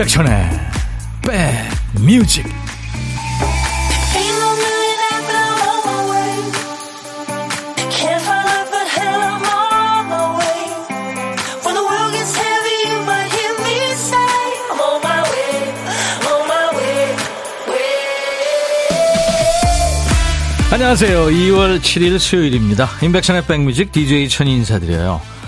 임백천의 백뮤직 안녕하세요. 2월 7일 수요일입니다. 임백천의 백뮤직 DJ 천이 인사드려요.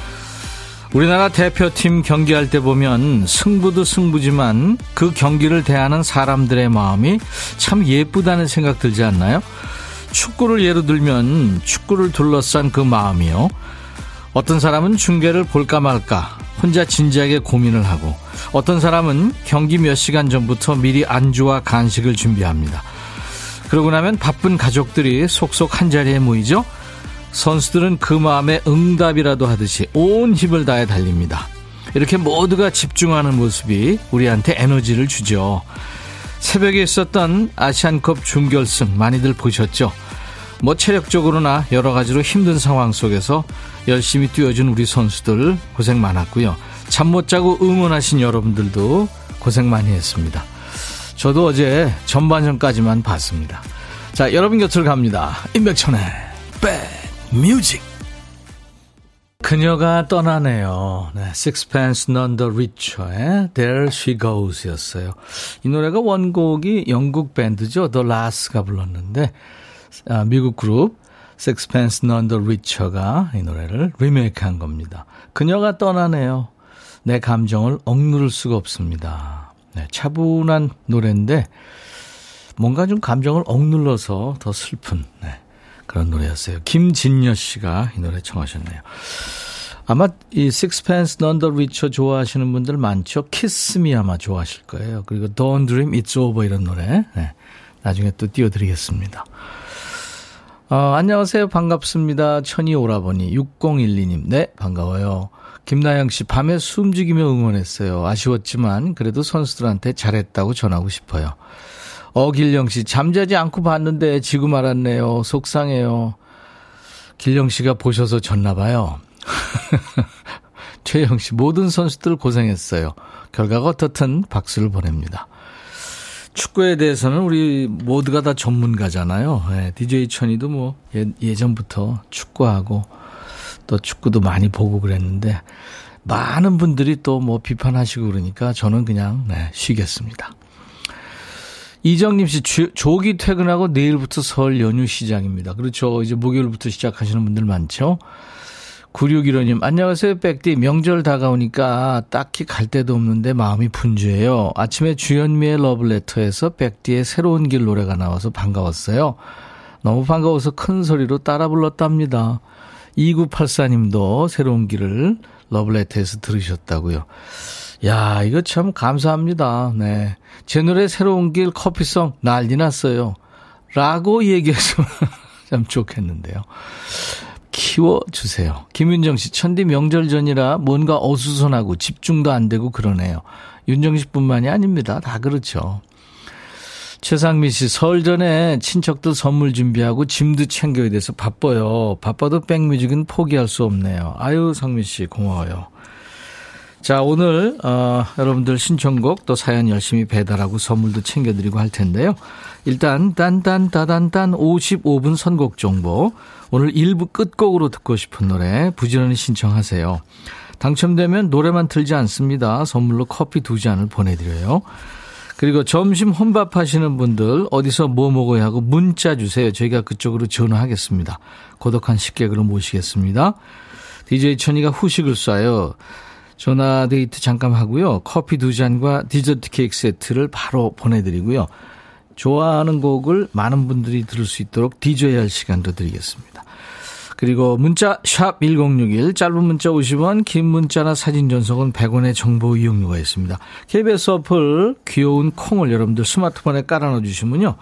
우리나라 대표팀 경기할 때 보면 승부도 승부지만 그 경기를 대하는 사람들의 마음이 참 예쁘다는 생각 들지 않나요? 축구를 예로 들면 축구를 둘러싼 그 마음이요. 어떤 사람은 중계를 볼까 말까 혼자 진지하게 고민을 하고 어떤 사람은 경기 몇 시간 전부터 미리 안주와 간식을 준비합니다. 그러고 나면 바쁜 가족들이 속속 한자리에 모이죠. 선수들은 그 마음에 응답이라도 하듯이 온 힘을 다해 달립니다. 이렇게 모두가 집중하는 모습이 우리한테 에너지를 주죠. 새벽에 있었던 아시안컵 준결승 많이들 보셨죠? 뭐 체력적으로나 여러 가지로 힘든 상황 속에서 열심히 뛰어준 우리 선수들 고생 많았고요. 잠 못 자고 응원하신 여러분들도 고생 많이 했습니다. 저도 어제 전반전까지만 봤습니다. 자, 여러분 곁으로 갑니다. 임백천의 백 뮤직 그녀가 떠나네요. 네, Sixpence None the Richer의 There She Goes 였어요. 이 노래가 원곡이 영국 밴드죠. The Last가 불렀는데 아, 미국 그룹 Sixpence None the Richer가 이 노래를 리메이크 한 겁니다. 그녀가 떠나네요. 내 감정을 억누를 수가 없습니다. 네, 차분한 노래인데 뭔가 좀 감정을 억눌러서 더 슬픈 네, 그런 노래였어요. 김진여 씨가 이 노래 청하셨네요. 아마 이 Sixpence None the Richer 좋아하시는 분들 많죠. Kiss Me 아마 좋아하실 거예요. 그리고 Don't Dream It's Over 이런 노래 네, 나중에 또 띄워드리겠습니다. 어, 안녕하세요. 반갑습니다. 천이 오라버니 6012님. 네, 반가워요. 김나영 씨, 밤에 숨죽이며 응원했어요. 아쉬웠지만 그래도 선수들한테 잘했다고 전하고 싶어요. 어길령 씨, 잠자지 않고 봤는데 지금 알았네요. 속상해요. 길령 씨가 보셔서 졌나 봐요. 최영 씨, 모든 선수들 고생했어요. 결과가 어떻든 박수를 보냅니다. 축구에 대해서는 우리 모두가 다 전문가잖아요. 네, DJ 천이도 뭐 예, 전부터 축구하고 또 축구도 많이 보고 그랬는데 많은 분들이 또 뭐 비판하시고 그러니까 저는 그냥 네, 쉬겠습니다. 이정님 씨, 조기 퇴근하고 내일부터 설 연휴 시작입니다. 그렇죠. 이제 목요일부터 시작하시는 분들 많죠. 9615님, 안녕하세요, 백디. 명절 다가오니까 딱히 갈 데도 없는데 마음이 분주해요. 아침에 주현미의 러블레터에서 백디의 새로운 길 노래가 나와서 반가웠어요. 너무 반가워서 큰 소리로 따라 불렀답니다. 2984님도 새로운 길을 러블레터에서 들으셨다고요. 야, 이거 참 감사합니다. 네. 제 노래 새로운 길 커피송 난리 났어요. 라고 얘기했으면 참 좋겠는데요. 키워주세요. 김윤정 씨, 천디 명절 전이라 뭔가 어수선하고 집중도 안 되고 그러네요. 윤정 씨 뿐만이 아닙니다. 다 그렇죠. 최상미 씨, 설 전에 친척들 선물 준비하고 짐도 챙겨야 돼서 바빠요. 바빠도 백뮤직은 포기할 수 없네요. 아유, 상미 씨, 고마워요. 자, 오늘, 어, 여러분들 신청곡 또 사연 열심히 배달하고 선물도 챙겨드리고 할 텐데요. 일단, 딴딴따단딴 55분 선곡 정보. 오늘 1부 끝곡으로 듣고 싶은 노래 부지런히 신청하세요. 당첨되면 노래만 틀지 않습니다. 선물로 커피 두 잔을 보내드려요. 그리고 점심 혼밥 하시는 분들 어디서 뭐 먹어야 하고 문자 주세요. 저희가 그쪽으로 전화하겠습니다. 고독한 식객으로 모시겠습니다. DJ 천이가 후식을 쏴요. 전화 데이트 잠깐 하고요. 커피 두 잔과 디저트 케이크 세트를 바로 보내드리고요. 좋아하는 곡을 많은 분들이 들을 수 있도록 DJ 할 시간도 드리겠습니다. 그리고 문자 샵1061 짧은 문자 50원 긴 문자나 사진 전송은 100원의 정보 이용료가 있습니다. KBS 어플 귀여운 콩을 여러분들 스마트폰에 깔아넣어 주시면요.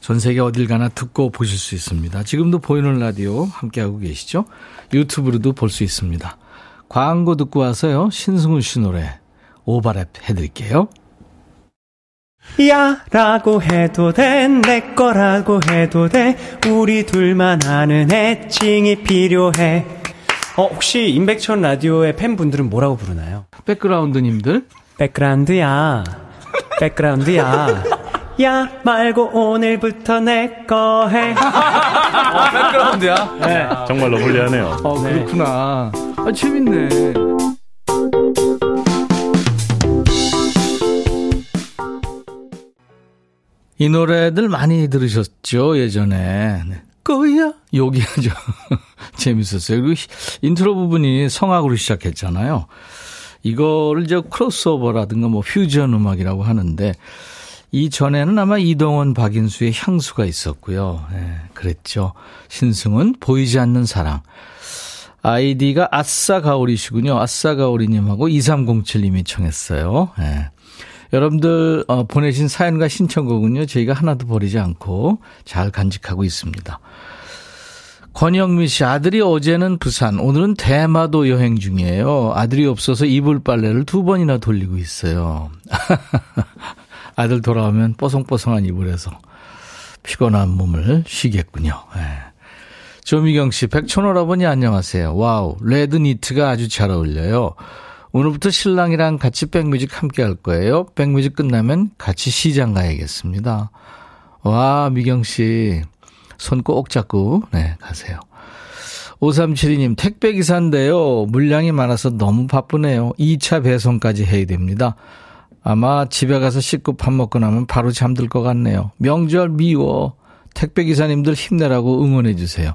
전 세계 어딜 가나 듣고 보실 수 있습니다. 지금도 보이는 라디오 함께하고 계시죠? 유튜브로도 볼 수 있습니다. 광고 듣고 와서요. 신승훈 씨 노래 오버랩 해드릴게요. 야 라고 해도 돼 내 거라고 해도 돼 우리 둘만 아는 애칭이 필요해 어 혹시 임백천 라디오의 팬분들은 뭐라고 부르나요? 백그라운드님들 백그라운드야. 백그라운드야. 야 말고 오늘부터 내 거 해. 어, 백그라운드야? 네. 정말로 불리하네요. 어, 그렇구나. 아, 재밌네. 이 노래들 많이 들으셨죠, 예전에. 네. 거야? 여기하죠. 재밌었어요. 그리고 인트로 부분이 성악으로 시작했잖아요. 이거를 저 크로스오버라든가 뭐 퓨전 음악이라고 하는데, 이 전에는 아마 이동원, 박인수의 향수가 있었고요. 네, 그랬죠. 신승은 보이지 않는 사랑. 아이디가 아싸 가오리시군요. 아싸 가오리님하고 2307님이 청했어요. 네. 여러분들 어, 보내신 사연과 신청곡은요. 저희가 하나도 버리지 않고 잘 간직하고 있습니다. 권영미 씨 아들이 어제는 부산 오늘은 대마도 여행 중이에요. 아들이 없어서 이불 빨래를 두 번이나 돌리고 있어요. 아들 돌아오면 뽀송뽀송한 이불에서 피곤한 몸을 쉬겠군요. 네. 조미경 씨, 백천 오라버니 안녕하세요. Wow, red 니트가 아주 잘 어울려요. 오늘부터 신랑이랑 같이 백뮤직 함께 할 거예요. 백뮤직 끝나면 같이 시장 가야겠습니다. 와, 미경 씨. 손 꼭 잡고, 네, 가세요. 5372님, 택배기사인데요. 물량이 많아서 너무 바쁘네요. 2차 배송까지 해야 됩니다. 아마 집에 가서 씻고 밥 먹고 나면 바로 잠들 것 같네요. 명절 미워. 택배기사님들 힘내라고 응원해주세요.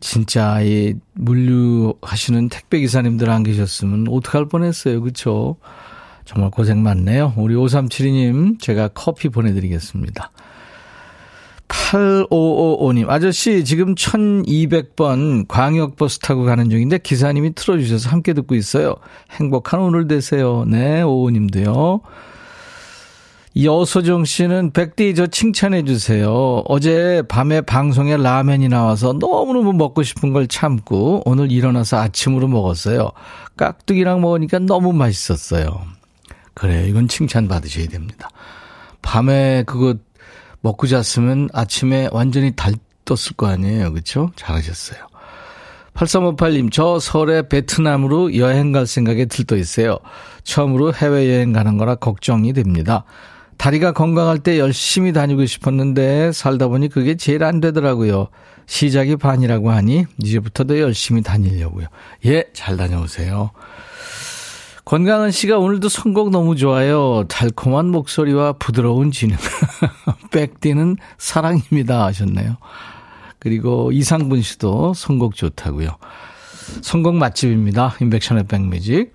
진짜 이 물류하시는 택배 기사님들 안 계셨으면 어떡할 뻔했어요. 그렇죠? 정말 고생 많네요. 우리 5372님 제가 커피 보내드리겠습니다. 8555님, 아저씨, 지금 1200번 광역버스 타고 가는 중인데 기사님이 틀어주셔서 함께 듣고 있어요. 행복한 오늘 되세요. 네, 오호님도요. 여소정 씨는 백디 저 칭찬해 주세요. 어제 밤에 방송에 라면이 나와서 너무너무 먹고 싶은 걸 참고 오늘 일어나서 아침으로 먹었어요. 깍두기랑 먹으니까 너무 맛있었어요. 그래요. 이건 칭찬 받으셔야 됩니다. 밤에 그거 먹고 잤으면 아침에 완전히 달 떴을 거 아니에요. 그렇죠? 잘하셨어요. 8358님, 저 설에 베트남으로 여행 갈 생각에 들떠 있어요. 처음으로 해외여행 가는 거라 걱정이 됩니다. 다리가 건강할 때 열심히 다니고 싶었는데 살다 보니 그게 제일 안 되더라고요. 시작이 반이라고 하니 이제부터 더 열심히 다니려고요. 예, 잘 다녀오세요. 권강은 씨가 오늘도 선곡 너무 좋아요. 달콤한 목소리와 부드러운 진행. 백디는 사랑입니다 하셨네요. 그리고 이상분 씨도 선곡 좋다고요. 선곡 맛집입니다. 임백천의 백뮤직.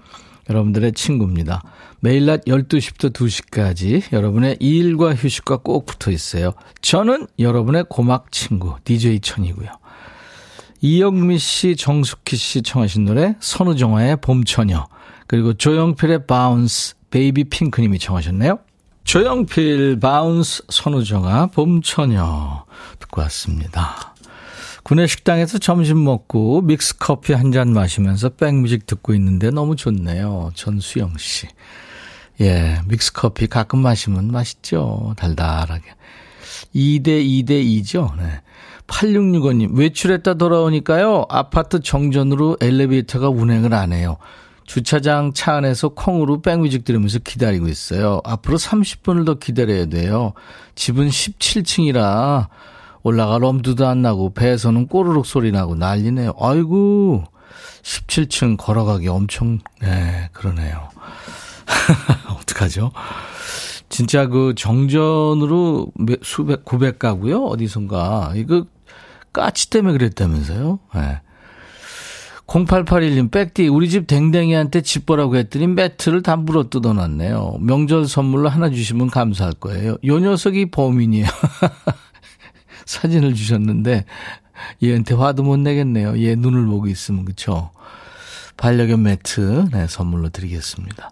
여러분들의 친구입니다. 매일 낮 12시부터 2시까지 여러분의 일과 휴식과 꼭 붙어 있어요. 저는 여러분의 고막 친구, DJ 천이고요. 이영미 씨, 정숙희 씨 청하신 노래, 선우정아의 봄처녀, 그리고 조용필의 Bounce, Baby Pink님이 청하셨네요. 조용필, Bounce, 선우정아, 봄처녀 듣고 왔습니다. 구내 식당에서 점심 먹고 믹스 커피 한 잔 마시면서 백뮤직 듣고 있는데 너무 좋네요. 전수영 씨. 예, 믹스 커피 가끔 마시면 맛있죠. 달달하게. 2대 2대 2죠. 네. 8665님, 외출했다 돌아오니까요, 아파트 정전으로 엘리베이터가 운행을 안 해요. 주차장 차 안에서 콩으로 백뮤직 들으면서 기다리고 있어요. 앞으로 30분을 더 기다려야 돼요. 집은 17층이라 올라갈 엄두도 안 나고 배에서는 꼬르륵 소리 나고 난리네요. 아이고, 17층 걸어가기 엄청, 네, 그러네요. 어떡하죠? 진짜 그 정전으로 수백, 구백 가고요. 어디선가. 이거 까치 때문에 그랬다면서요. 네. 0881님, 백디, 우리 집 댕댕이한테 집 보라고 했더니 매트를 다 물어 뜯어놨네요. 명절 선물로 하나 주시면 감사할 거예요. 요 녀석이 범인이에요. 사진을 주셨는데, 얘한테 화도 못 내겠네요. 얘 눈을 보고 있으면, 그쵸? 반려견 매트, 네, 선물로 드리겠습니다.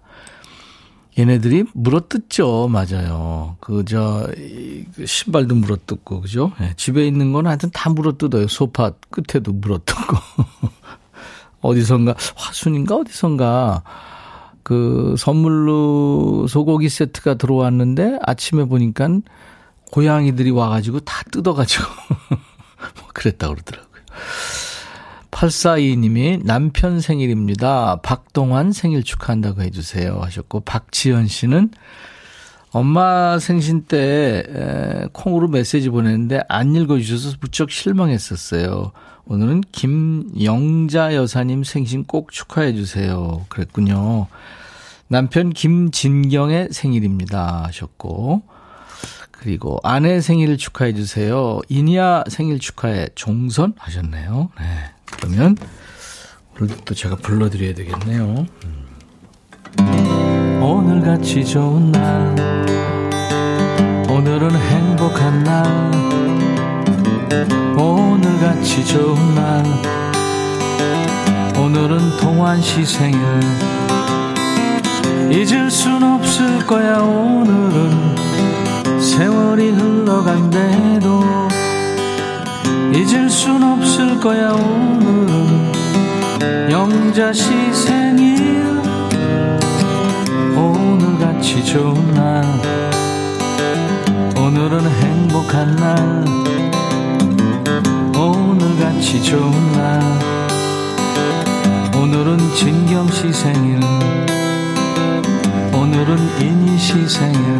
얘네들이 물어뜯죠. 맞아요. 그, 저, 그 신발도 물어뜯고, 그죠? 네, 집에 있는 건 하여튼 다 물어뜯어요. 소파 끝에도 물어뜯고. 어디선가, 화순인가 어디선가, 그 선물로 소고기 세트가 들어왔는데 아침에 보니까 고양이들이 와가지고 다 뜯어가지고, 뭐 그랬다고 그러더라고요. 842님이 남편 생일입니다. 박동환 생일 축하한다고 해주세요. 하셨고, 박지연 씨는 엄마 생신 때 에, 콩으로 메시지 보냈는데 안 읽어주셔서 무척 실망했었어요. 오늘은 김영자 여사님 생신 꼭 축하해 주세요. 그랬군요. 남편 김진경의 생일입니다. 하셨고. 그리고 아내 생일 축하해 주세요. 이니아 생일 축하해 종선 하셨네요. 네. 그러면 오늘도 또 제가 불러드려야 되겠네요. 음. 오늘같이 좋은 날 오늘은 행복한 날 오늘같이 좋은 날. 오늘은 동안 시 생일 잊을 순 없을 거야 오늘은. 세월이 흘러간대도 잊을 순 없을 거야 오늘은. 영자 시 생일 오늘같이 좋은 날. 오늘은 행복한 날 같이 좋은 날 오늘은 진경씨 생일 오늘은 이니씨 생일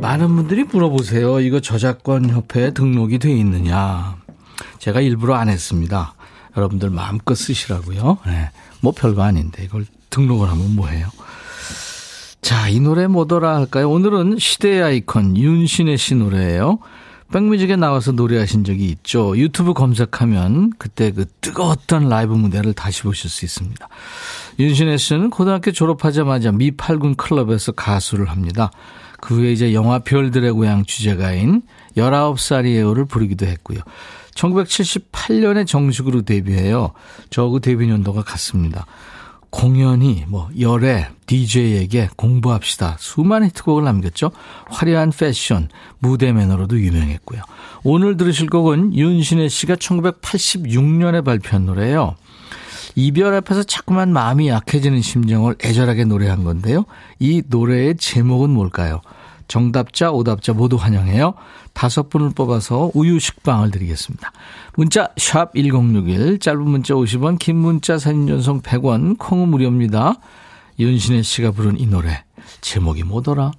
많은 분들이 물어보세요. 이거 저작권 협회에 등록이 돼 있느냐. 제가 일부러 안 했습니다. 여러분들 마음껏 쓰시라고요. 네. 뭐 별거 아닌데 이걸 등록을 하면 뭐해요. 자, 이 노래 뭐더라 할까요? 오늘은 시대의 아이콘 윤신혜 씨 노래예요. 백뮤직에 나와서 노래하신 적이 있죠. 유튜브 검색하면 그때 그 뜨거웠던 라이브 무대를 다시 보실 수 있습니다. 윤신혜 씨는 고등학교 졸업하자마자 미 8군 클럽에서 가수를 합니다. 그 후에 이제 영화 별들의 고향 주제가인 19살이에요를 부르기도 했고요. 1978년에 정식으로 데뷔해요. 저하고 데뷔 연도가 같습니다. 공연이 뭐 열애, DJ에게 공부합시다. 수많은 히트곡을 남겼죠. 화려한 패션, 무대 매너로도 유명했고요. 오늘 들으실 곡은 윤신혜 씨가 1986년에 발표한 노래예요. 이별 앞에서 자꾸만 마음이 약해지는 심정을 애절하게 노래한 건데요. 이 노래의 제목은 뭘까요? 정답자, 오답자 모두 환영해요. 다섯 분을 뽑아서 우유 식빵을 드리겠습니다. 문자 1061, 짧은 문자 50원, 긴 문자 사진 전송 100원, 콩은 무료입니다. 윤신혜 씨가 부른 이 노래 제목이 뭐더라?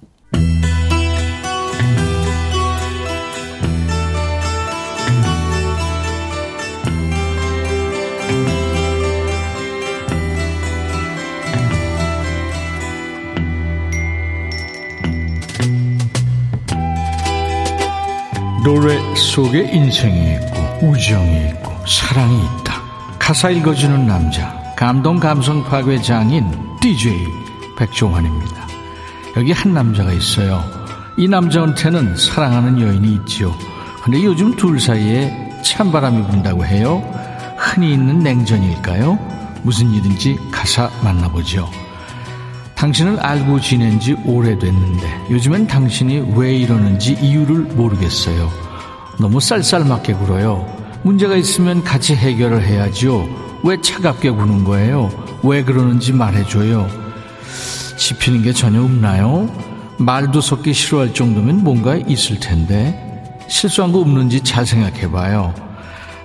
노래 속에 인생이 있고 우정이 있고 사랑이 있다. 가사 읽어주는 남자 감동 감성 파괴 장인 DJ 백종환입니다. 여기 한 남자가 있어요. 이 남자한테는 사랑하는 여인이 있지요. 근데 요즘 둘 사이에 찬바람이 분다고 해요. 흔히 있는 냉전일까요? 무슨 일인지 가사 만나보죠. 당신을 알고 지낸 지 오래됐는데 요즘엔 당신이 왜 이러는지 이유를 모르겠어요. 너무 쌀쌀맞게 굴어요. 문제가 있으면 같이 해결을 해야죠. 왜 차갑게 구는 거예요? 왜 그러는지 말해줘요. 짚히는 게 전혀 없나요? 말도 섞기 싫어할 정도면 뭔가 있을 텐데 실수한 거 없는지 잘 생각해봐요.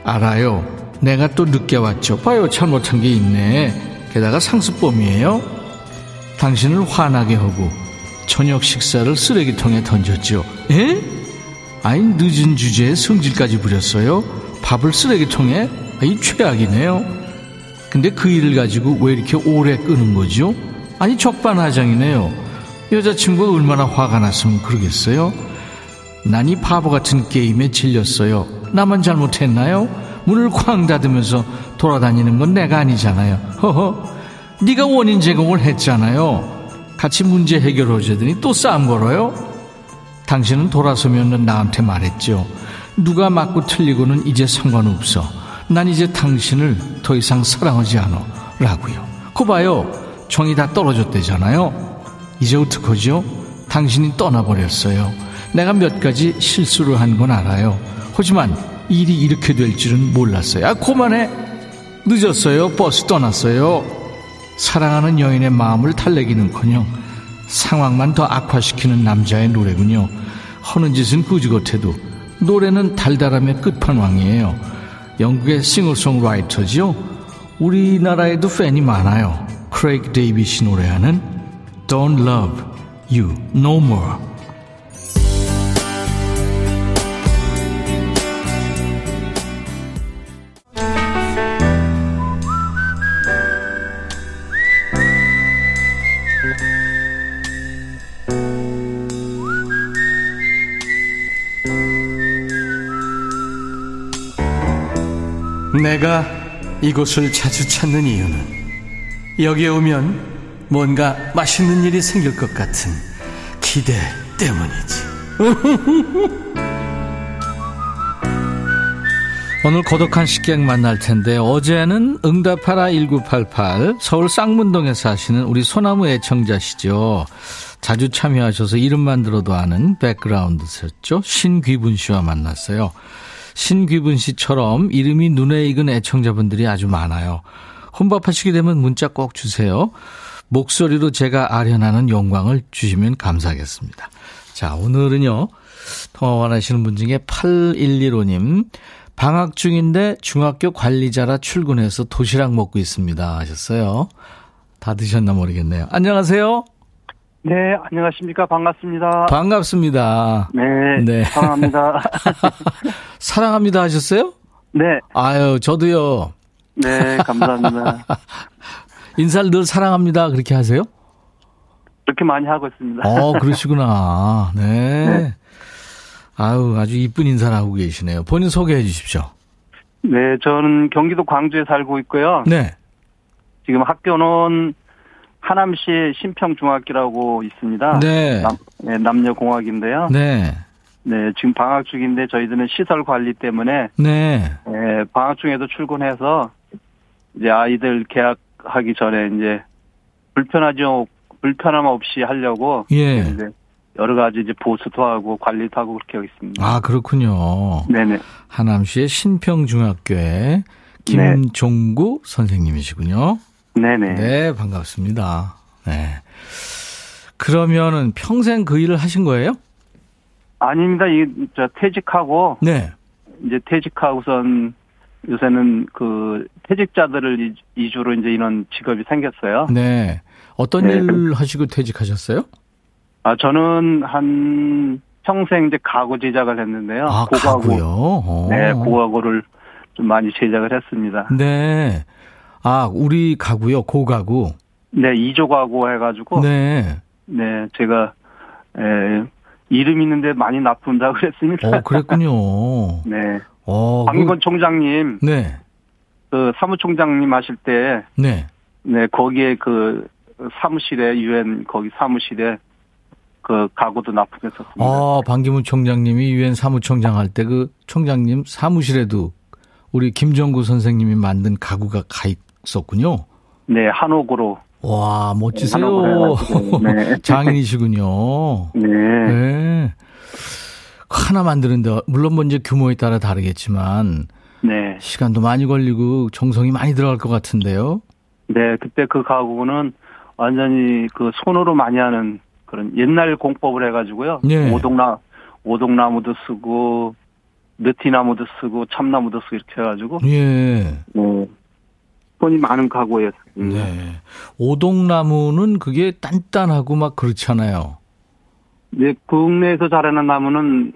알아요. 내가 또 늦게 왔죠. 봐요. 잘못한 게 있네. 게다가 상습범이에요. 당신을 화나게 하고 저녁 식사를 쓰레기통에 던졌죠. 에? 아니 늦은 주제에 성질까지 부렸어요. 밥을 쓰레기통에? 이 최악이네요. 근데 그 일을 가지고 왜 이렇게 오래 끄는 거죠? 아니 적반하장이네요. 여자친구가 얼마나 화가 났으면 그러겠어요? 난 이 바보 같은 게임에 질렸어요. 나만 잘못했나요? 문을 쾅 닫으면서 돌아다니는 건 내가 아니잖아요. 허허. 네가 원인 제공을 했잖아요. 같이 문제 해결하자더니 또 싸움 걸어요? 당신은 돌아서면 나한테 말했죠. 누가 맞고 틀리고는 이제 상관없어. 난 이제 당신을 더 이상 사랑하지 않아. 라고요. 그 봐요. 정이 다 떨어졌대잖아요. 이제 어떡하죠? 당신이 떠나버렸어요. 내가 몇 가지 실수를 한 건 알아요. 하지만 일이 이렇게 될 줄은 몰랐어요. 아, 그만해. 늦었어요. 버스 떠났어요. 사랑하는 여인의 마음을 달래기는커녕 상황만 더 악화시키는 남자의 노래군요. 허는 짓은 꾸지것해도 노래는 달달함의 끝판왕이에요. 영국의 싱어송라이터지요. 우리나라에도 팬이 많아요. 크레이그 데이빗이 노래하는 Don't Love You No More. 내가 이곳을 자주 찾는 이유는 여기에 오면 뭔가 맛있는 일이 생길 것 같은 기대 때문이지. 오늘 고독한 식객 만날 텐데 어제는 응답하라 1988 서울 쌍문동에 사시는 우리 소나무 애청자시죠. 자주 참여하셔서 이름만 들어도 아는 백그라운드셨죠. 신귀분 씨와 만났어요. 신귀분 씨처럼 이름이 눈에 익은 애청자분들이 아주 많아요. 혼밥하시게 되면 문자 꼭 주세요. 목소리로 제가 아련하는 영광을 주시면 감사하겠습니다. 자, 오늘은요. 통화 원하시는 분 중에 8115님. 방학 중인데 중학교 관리자라 출근해서 도시락 먹고 있습니다. 하셨어요. 다 드셨나 모르겠네요. 안녕하세요. 네, 안녕하십니까. 반갑습니다. 반갑습니다. 네. 네. 사랑합니다. 사랑합니다 하셨어요? 네. 아유, 저도요. 네, 감사합니다. 인사를 늘 사랑합니다. 그렇게 하세요? 그렇게 많이 하고 있습니다. 어, 그러시구나. 네. 네. 아유, 아주 이쁜 인사를 하고 계시네요. 본인 소개해 주십시오. 네, 저는 경기도 광주에 살고 있고요. 네. 지금 학교는 하남시 신평중학교라고 있습니다. 네. 남, 네, 남녀공학인데요. 네. 네, 지금 방학 중인데 저희들은 시설 관리 때문에 네. 네, 방학 중에도 출근해서 이제 아이들 개학하기 전에 이제 불편하죠 불편함 없이 하려고 예. 이제 여러 가지 이제 보수도 하고 관리도 하고 그렇게 하고 있습니다. 아, 그렇군요. 네네. 하남시의 신평중학교의 김종구 선생님이시군요. 네네. 네, 반갑습니다. 네. 그러면은 평생 그 일을 하신 거예요? 아닙니다. 이, 저, 퇴직하고, 네. 이제 퇴직하고선 요새는 그 퇴직자들을 이- 이주로 이제 이런 직업이 생겼어요. 네. 어떤 네. 일 하시고 퇴직하셨어요? 아, 저는 한 평생 이제 가구 제작을 했는데요. 아, 고가구. 어. 네, 고가구를 좀 많이 제작을 했습니다. 네. 아, 우리 가구요, 고가구. 네, 이조 가구 해 가지고, 네, 네. 제가, 에, 이름 있는데 많이 납품다고 그랬습니다. 어, 그랬군요. 네. 어, 박민건 총장님, 그, 네. 그 사무총장님 하실 때, 네. 네, 거기에 그 사무실에, 유엔 거기 사무실에 그 가구도 납품했었습니다. 아, 반기문 총장님이 유엔 사무총장 할 때 그 총장님 사무실에도 우리 김정구 선생님이 만든 가구가 가 있었군요. 네, 한옥으로. 와, 멋지세요. 네. 장인이시군요. 네. 네. 하나 만드는데 물론 뭐 이제 규모에 따라 다르겠지만 네. 시간도 많이 걸리고 정성이 많이 들어갈 것 같은데요. 네, 그때 그 가구는 완전히 그 손으로 많이 하는 그런 옛날 공법을 해가지고요. 예. 오동나, 오동나무도 쓰고, 느티나무도 쓰고, 참나무도 쓰고 이렇게 해가지고, 예. 네. 손이 많은 가구였습니다. 네. 오동나무는 그게 단단하고 막 그렇잖아요. 네, 국내에서 자라는 나무는,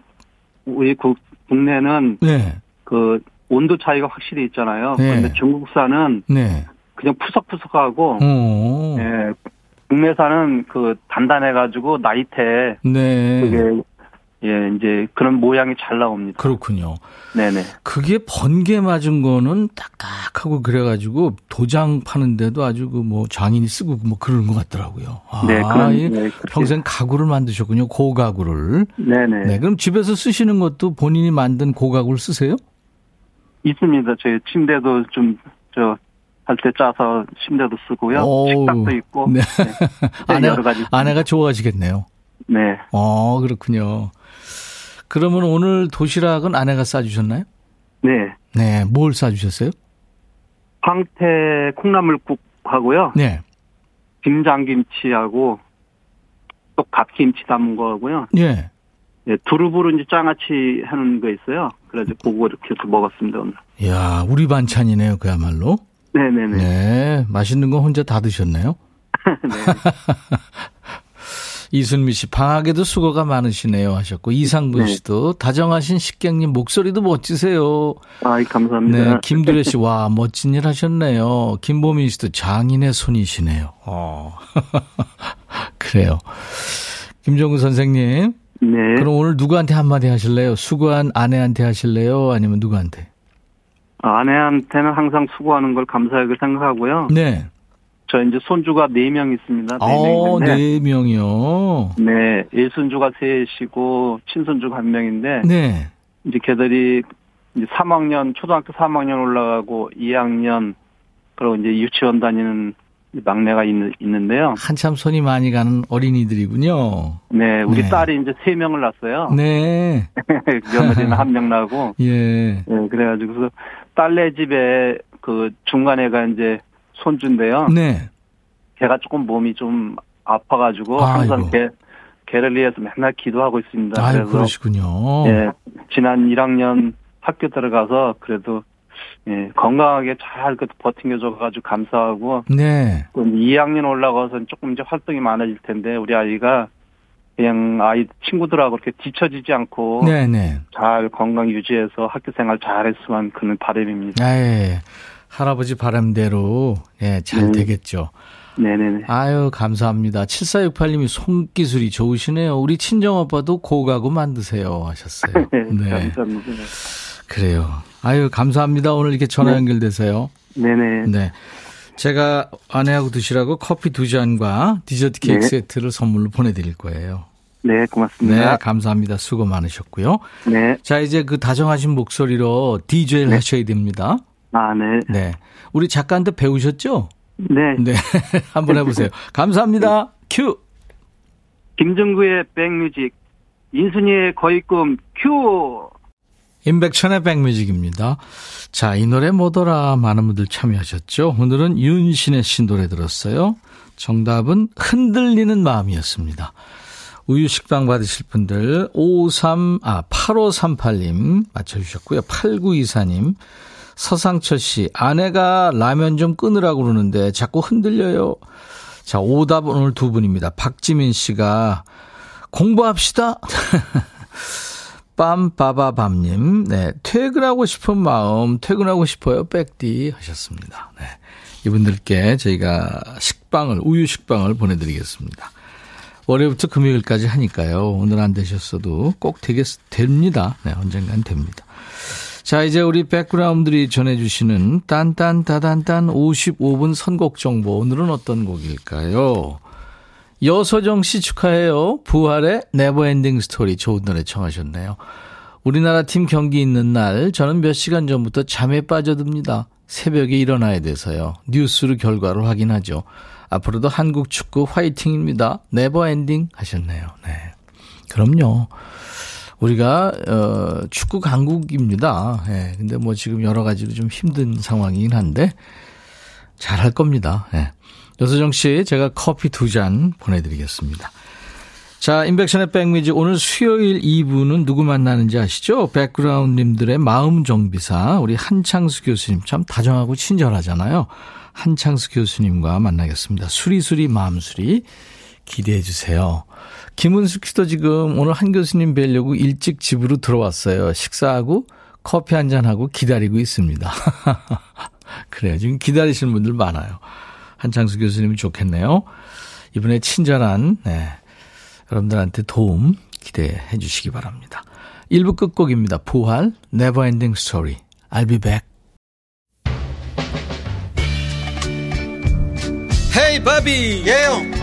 우리 국, 국내는 네. 그 온도 차이가 확실히 있잖아요. 네. 그런데 중국산은 네. 그냥 푸석푸석하고, 어. 예, 국내산은 그 단단해가지고 나이테 네. 그게 예 이제 그런 모양이 잘 나옵니다. 그렇군요. 네네. 그게 번개 맞은 거는 딱딱하고 그래가지고 도장 파는데도 아주 그 뭐 장인이 쓰고 뭐 그러는 것 같더라고요. 아, 네 그런 예. 네. 평생 가구를 만드셨군요. 고가구를. 네네 네. 그럼 집에서 쓰시는 것도 본인이 만든 고가구를 쓰세요? 있습니다. 저희 침대도 좀저 할때 짜서 침대도 쓰고요. 어우, 식탁도 있고 네. 네, 아내가, 가지. 아내가 좋아하시겠네요. 네. 어, 그렇군요. 그러면 오늘 도시락은 아내가 싸주셨나요? 네. 네. 뭘 싸주셨어요? 황태 콩나물국 하고요. 네. 김장김치하고 또 갓김치 담은 거하고요. 예. 예, 두릅으로 이제 장아찌 하는 거 있어요. 그래서 그거 이렇게 해서 먹었습니다, 오늘. 야 우리 반찬이네요, 그야말로. 네네네. 네, 맛있는 거 혼자 다 드셨네요. 네. 이순미 씨, 방학에도 수고가 많으시네요 하셨고, 이상분 네. 씨도 다정하신 식객님 목소리도 멋지세요. 아, 감사합니다. 네, 김두래 씨, 와, 멋진 일 하셨네요. 김보민 씨도 장인의 손이시네요. 어. 그래요. 김정우 선생님, 네. 그럼 오늘 누구한테 한마디 하실래요? 수고한 아내한테 하실래요? 아니면 누구한테? 아내한테는 항상 수고하는 걸 감사하게 생각하고요. 네. 저 이제 손주가 네명 있습니다. 네명 어, 있는데. 네 명이요. 네, 일손주가 셋이고 친손주가 한 명인데 네. 이제 걔들이 이제 3학년 초등학교 3학년 올라가고 2학년 그리고 이제 유치원 다니는 막내가 있, 있는데요. 한참 손이 많이 가는 어린이들이군요. 네, 우리 네. 딸이 이제 세 명을 낳았어요. 네. 며느리는 한명 나고. 예. 네, 그래가지고 딸네 집에 그 중간에가 이제 손주인데요. 네. 걔가 조금 몸이 좀 아파가지고 항상 아이고. 걔 걔를 위해서 맨날 기도하고 있습니다. 아유, 그래서 그러시군요. 예, 지난 1학년 학교 들어가서 그래도 예, 건강하게 잘 그 버팅겨줘가지고 감사하고 네. 또 2학년 올라가서 조금 이제 활동이 많아질 텐데 우리 아이가 그냥 아이 친구들하고 이렇게 뒤처지지 않고 네, 네. 잘 건강 유지해서 학교 생활 잘했으면 그는 바람입니다. 예. 할아버지 바람대로, 예, 잘 네. 되겠죠. 네네네. 아유, 감사합니다. 7468님이 손기술이 좋으시네요. 우리 친정오빠도 고가구 만드세요. 하셨어요. 네. 감사합니다. 그래요. 아유, 감사합니다. 오늘 이렇게 전화 네. 연결돼서요. 네네. 네. 제가 아내하고 드시라고 커피 두 잔과 디저트 케이크 네. 세트를 선물로 보내드릴 거예요. 네, 네, 고맙습니다. 감사합니다. 수고 많으셨고요. 네. 자, 이제 그 다정하신 목소리로 DJ를 하셔야 됩니다. 아, 네. 네. 우리 작가한테 배우셨죠? 네. 네. 한번 해보세요. 감사합니다. 큐! 김정구의 백뮤직, 인순이의 거위꿈 큐! 임백천의 백뮤직입니다. 자, 이 노래 뭐더라 많은 분들 참여하셨죠? 오늘은 윤신의 씨 노래 들었어요. 정답은 흔들리는 마음이었습니다. 우유 식빵 받으실 분들 53, 아, 8538님 맞춰주셨고요. 8924님. 서상철 씨, 아내가 라면 좀 끊으라고 그러는데 자꾸 흔들려요. 자, 오답 오늘 두 분입니다. 박지민 씨가 공부합시다. 빰빠바밤님, 네, 퇴근하고 싶은 마음, 퇴근하고 싶어요, 백디 하셨습니다. 네. 이분들께 저희가 식빵을, 우유 식빵을 보내드리겠습니다. 월요일부터 금요일까지 하니까요. 오늘 안 되셨어도 꼭 되겠, 됩니다. 네, 언젠간 됩니다. 자, 이제 우리 백그라운드들이 전해주시는 딴딴따단딴 55분 선곡 정보. 오늘은 어떤 곡일까요? 여서정 씨 축하해요. 부활의 Never Ending Story 좋은 노래 청하셨네요. 우리나라 팀 경기 있는 날 저는 몇 시간 전부터 잠에 빠져듭니다. 새벽에 일어나야 돼서요. 뉴스로 결과를 확인하죠. 앞으로도 한국 축구 화이팅입니다. Never Ending 하셨네요. 네. 그럼요. 우리가 어 축구 강국입니다. 예. 근데 뭐 지금 여러 가지로 좀 힘든 상황이긴 한데 잘할 겁니다. 예. 여서정 씨, 제가 커피 두 잔 보내 드리겠습니다. 자, 인백션의 백미지 오늘 수요일 2부는 누구 만나는지 아시죠? 백그라운드님들의 마음 정비사 우리 한창수 교수님 참 다정하고 친절하잖아요. 한창수 교수님과 만나겠습니다. 수리수리 마음수리 기대해 주세요. 김은숙 씨도 지금 오늘 한 교수님 뵈려고 일찍 집으로 들어왔어요. 식사하고 커피 한 잔하고 기다리고 있습니다. 그래요. 지금 기다리시는 분들 많아요. 한창수 교수님이 좋겠네요. 이번에 친절한, 네, 여러분들한테 도움 기대해 주시기 바랍니다. 1부 끝곡입니다. 부활, Never Ending Story. I'll be back. 헤이 바비 예영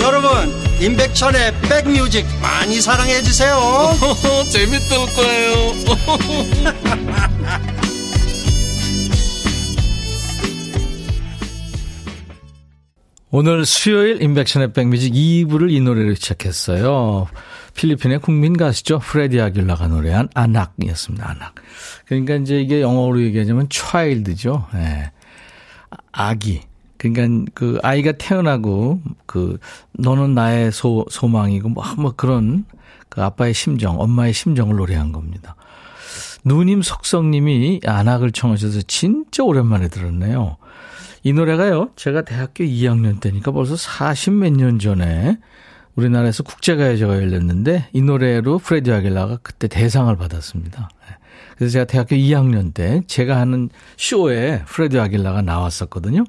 여러분 임백천의 백뮤직 많이 사랑해 주세요. 재밌을 거예요. 오늘 수요일 임백천의 백뮤직 2부를 이 노래로 시작했어요. 필리핀의 국민 가수죠. 프레디 아길라가 노래한 아낙이었습니다. 아낙. 그러니까 이제 이게 영어로 얘기하자면 c h i l d 죠 예. 아, 아기. 그러니까 그 아이가 태어나고 그 너는 나의 소 소망이고 뭐, 뭐 그런 그 아빠의 심정, 엄마의 심정을 노래한 겁니다. 누님 속성님이 Anak을 청하셔서 진짜 오랜만에 들었네요. 이 노래가요, 제가 대학교 2학년 때니까 벌써 40몇 년 전에 우리나라에서 국제가요제가 열렸는데 이 노래로 프레디 아길라가 그때 대상을 받았습니다. 네. 그래서 제가 대학교 2학년 때 제가 하는 쇼에 프레디 아길라가 나왔었거든요.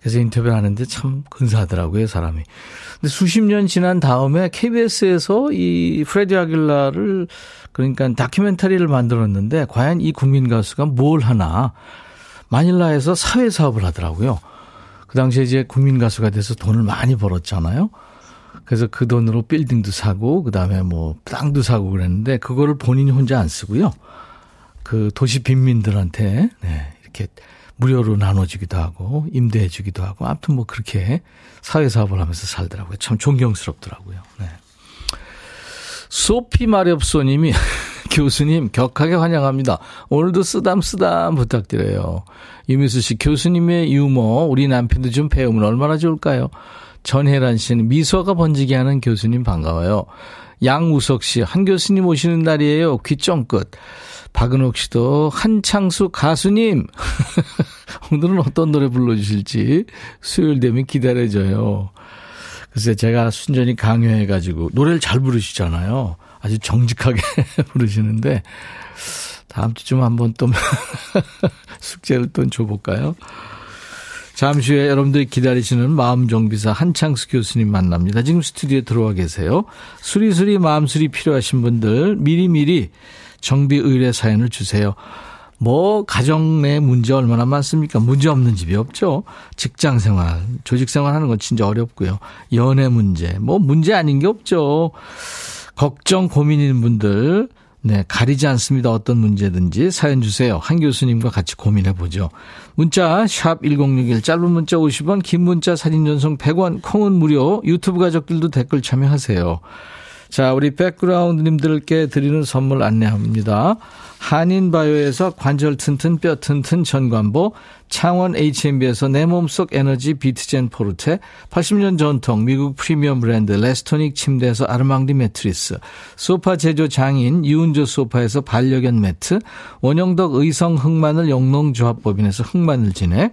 그래서 인터뷰를 하는데 참 근사하더라고요, 사람이. 근데 수십 년 지난 다음에 KBS에서 이 프레디 아길라를 그러니까 다큐멘터리를 만들었는데 과연 이 국민 가수가 뭘 하나 마닐라에서 사회 사업을 하더라고요. 그 당시에 이제 국민 가수가 돼서 돈을 많이 벌었잖아요. 그래서 그 돈으로 빌딩도 사고 그다음에 뭐 땅도 사고 그랬는데 그거를 본인이 혼자 안 쓰고요. 그 도시 빈민들한테 네, 이렇게 무료로 나눠주기도 하고 임대해주기도 하고 아무튼 뭐 그렇게 사회 사업을 하면서 살더라고요. 참 존경스럽더라고요. 네. 소피 마렵소님이 교수님 격하게 환영합니다. 오늘도 쓰담 쓰담 부탁드려요. 유미수 씨 교수님의 유머 우리 남편도 좀 배우면 얼마나 좋을까요? 전혜란 씨는 미소가 번지게 하는 교수님 반가워요. 양우석 씨, 한 교수님 오시는 날이에요. 귀 쫑긋. 박은옥 씨도 한창수 가수님. 오늘은 어떤 노래 불러주실지 수요일 되면 기다려줘요. 글쎄 제가 순전히 강요해가지고 노래를 잘 부르시잖아요. 아주 정직하게 부르시는데 다음 주쯤 한번 또 숙제를 또 줘볼까요? 잠시 후에 여러분들이 기다리시는 마음정비사 한창수 교수님 만납니다. 지금 스튜디오에 들어와 계세요. 수리수리 마음수리 필요하신 분들 미리미리 정비 의뢰 사연을 주세요. 뭐 가정 내 문제 얼마나 많습니까? 문제 없는 집이 없죠. 직장 생활, 조직 생활 하는 건 진짜 어렵고요. 연애 문제, 뭐 문제 아닌 게 없죠. 걱정 고민인 분들 네, 가리지 않습니다. 어떤 문제든지 사연 주세요. 한 교수님과 같이 고민해 보죠. 문자 샵1061 짧은 문자 50원, 긴 문자 사진 전송 100원, 콩은 무료. 유튜브 가족들도 댓글 참여하세요. 자, 우리 백그라운드님들께 드리는 선물 안내합니다. 한인바이오에서 관절 튼튼 뼈 튼튼 전관보, 창원 H&B에서 내 몸속 에너지 비트젠 포르테, 80년 전통 미국 프리미엄 브랜드 레스토닉 침대에서 아르망디 매트리스, 소파 제조 장인 유운조 소파에서 반려견 매트, 원형덕 의성 흑마늘 영농조합법인에서 흑마늘 진액,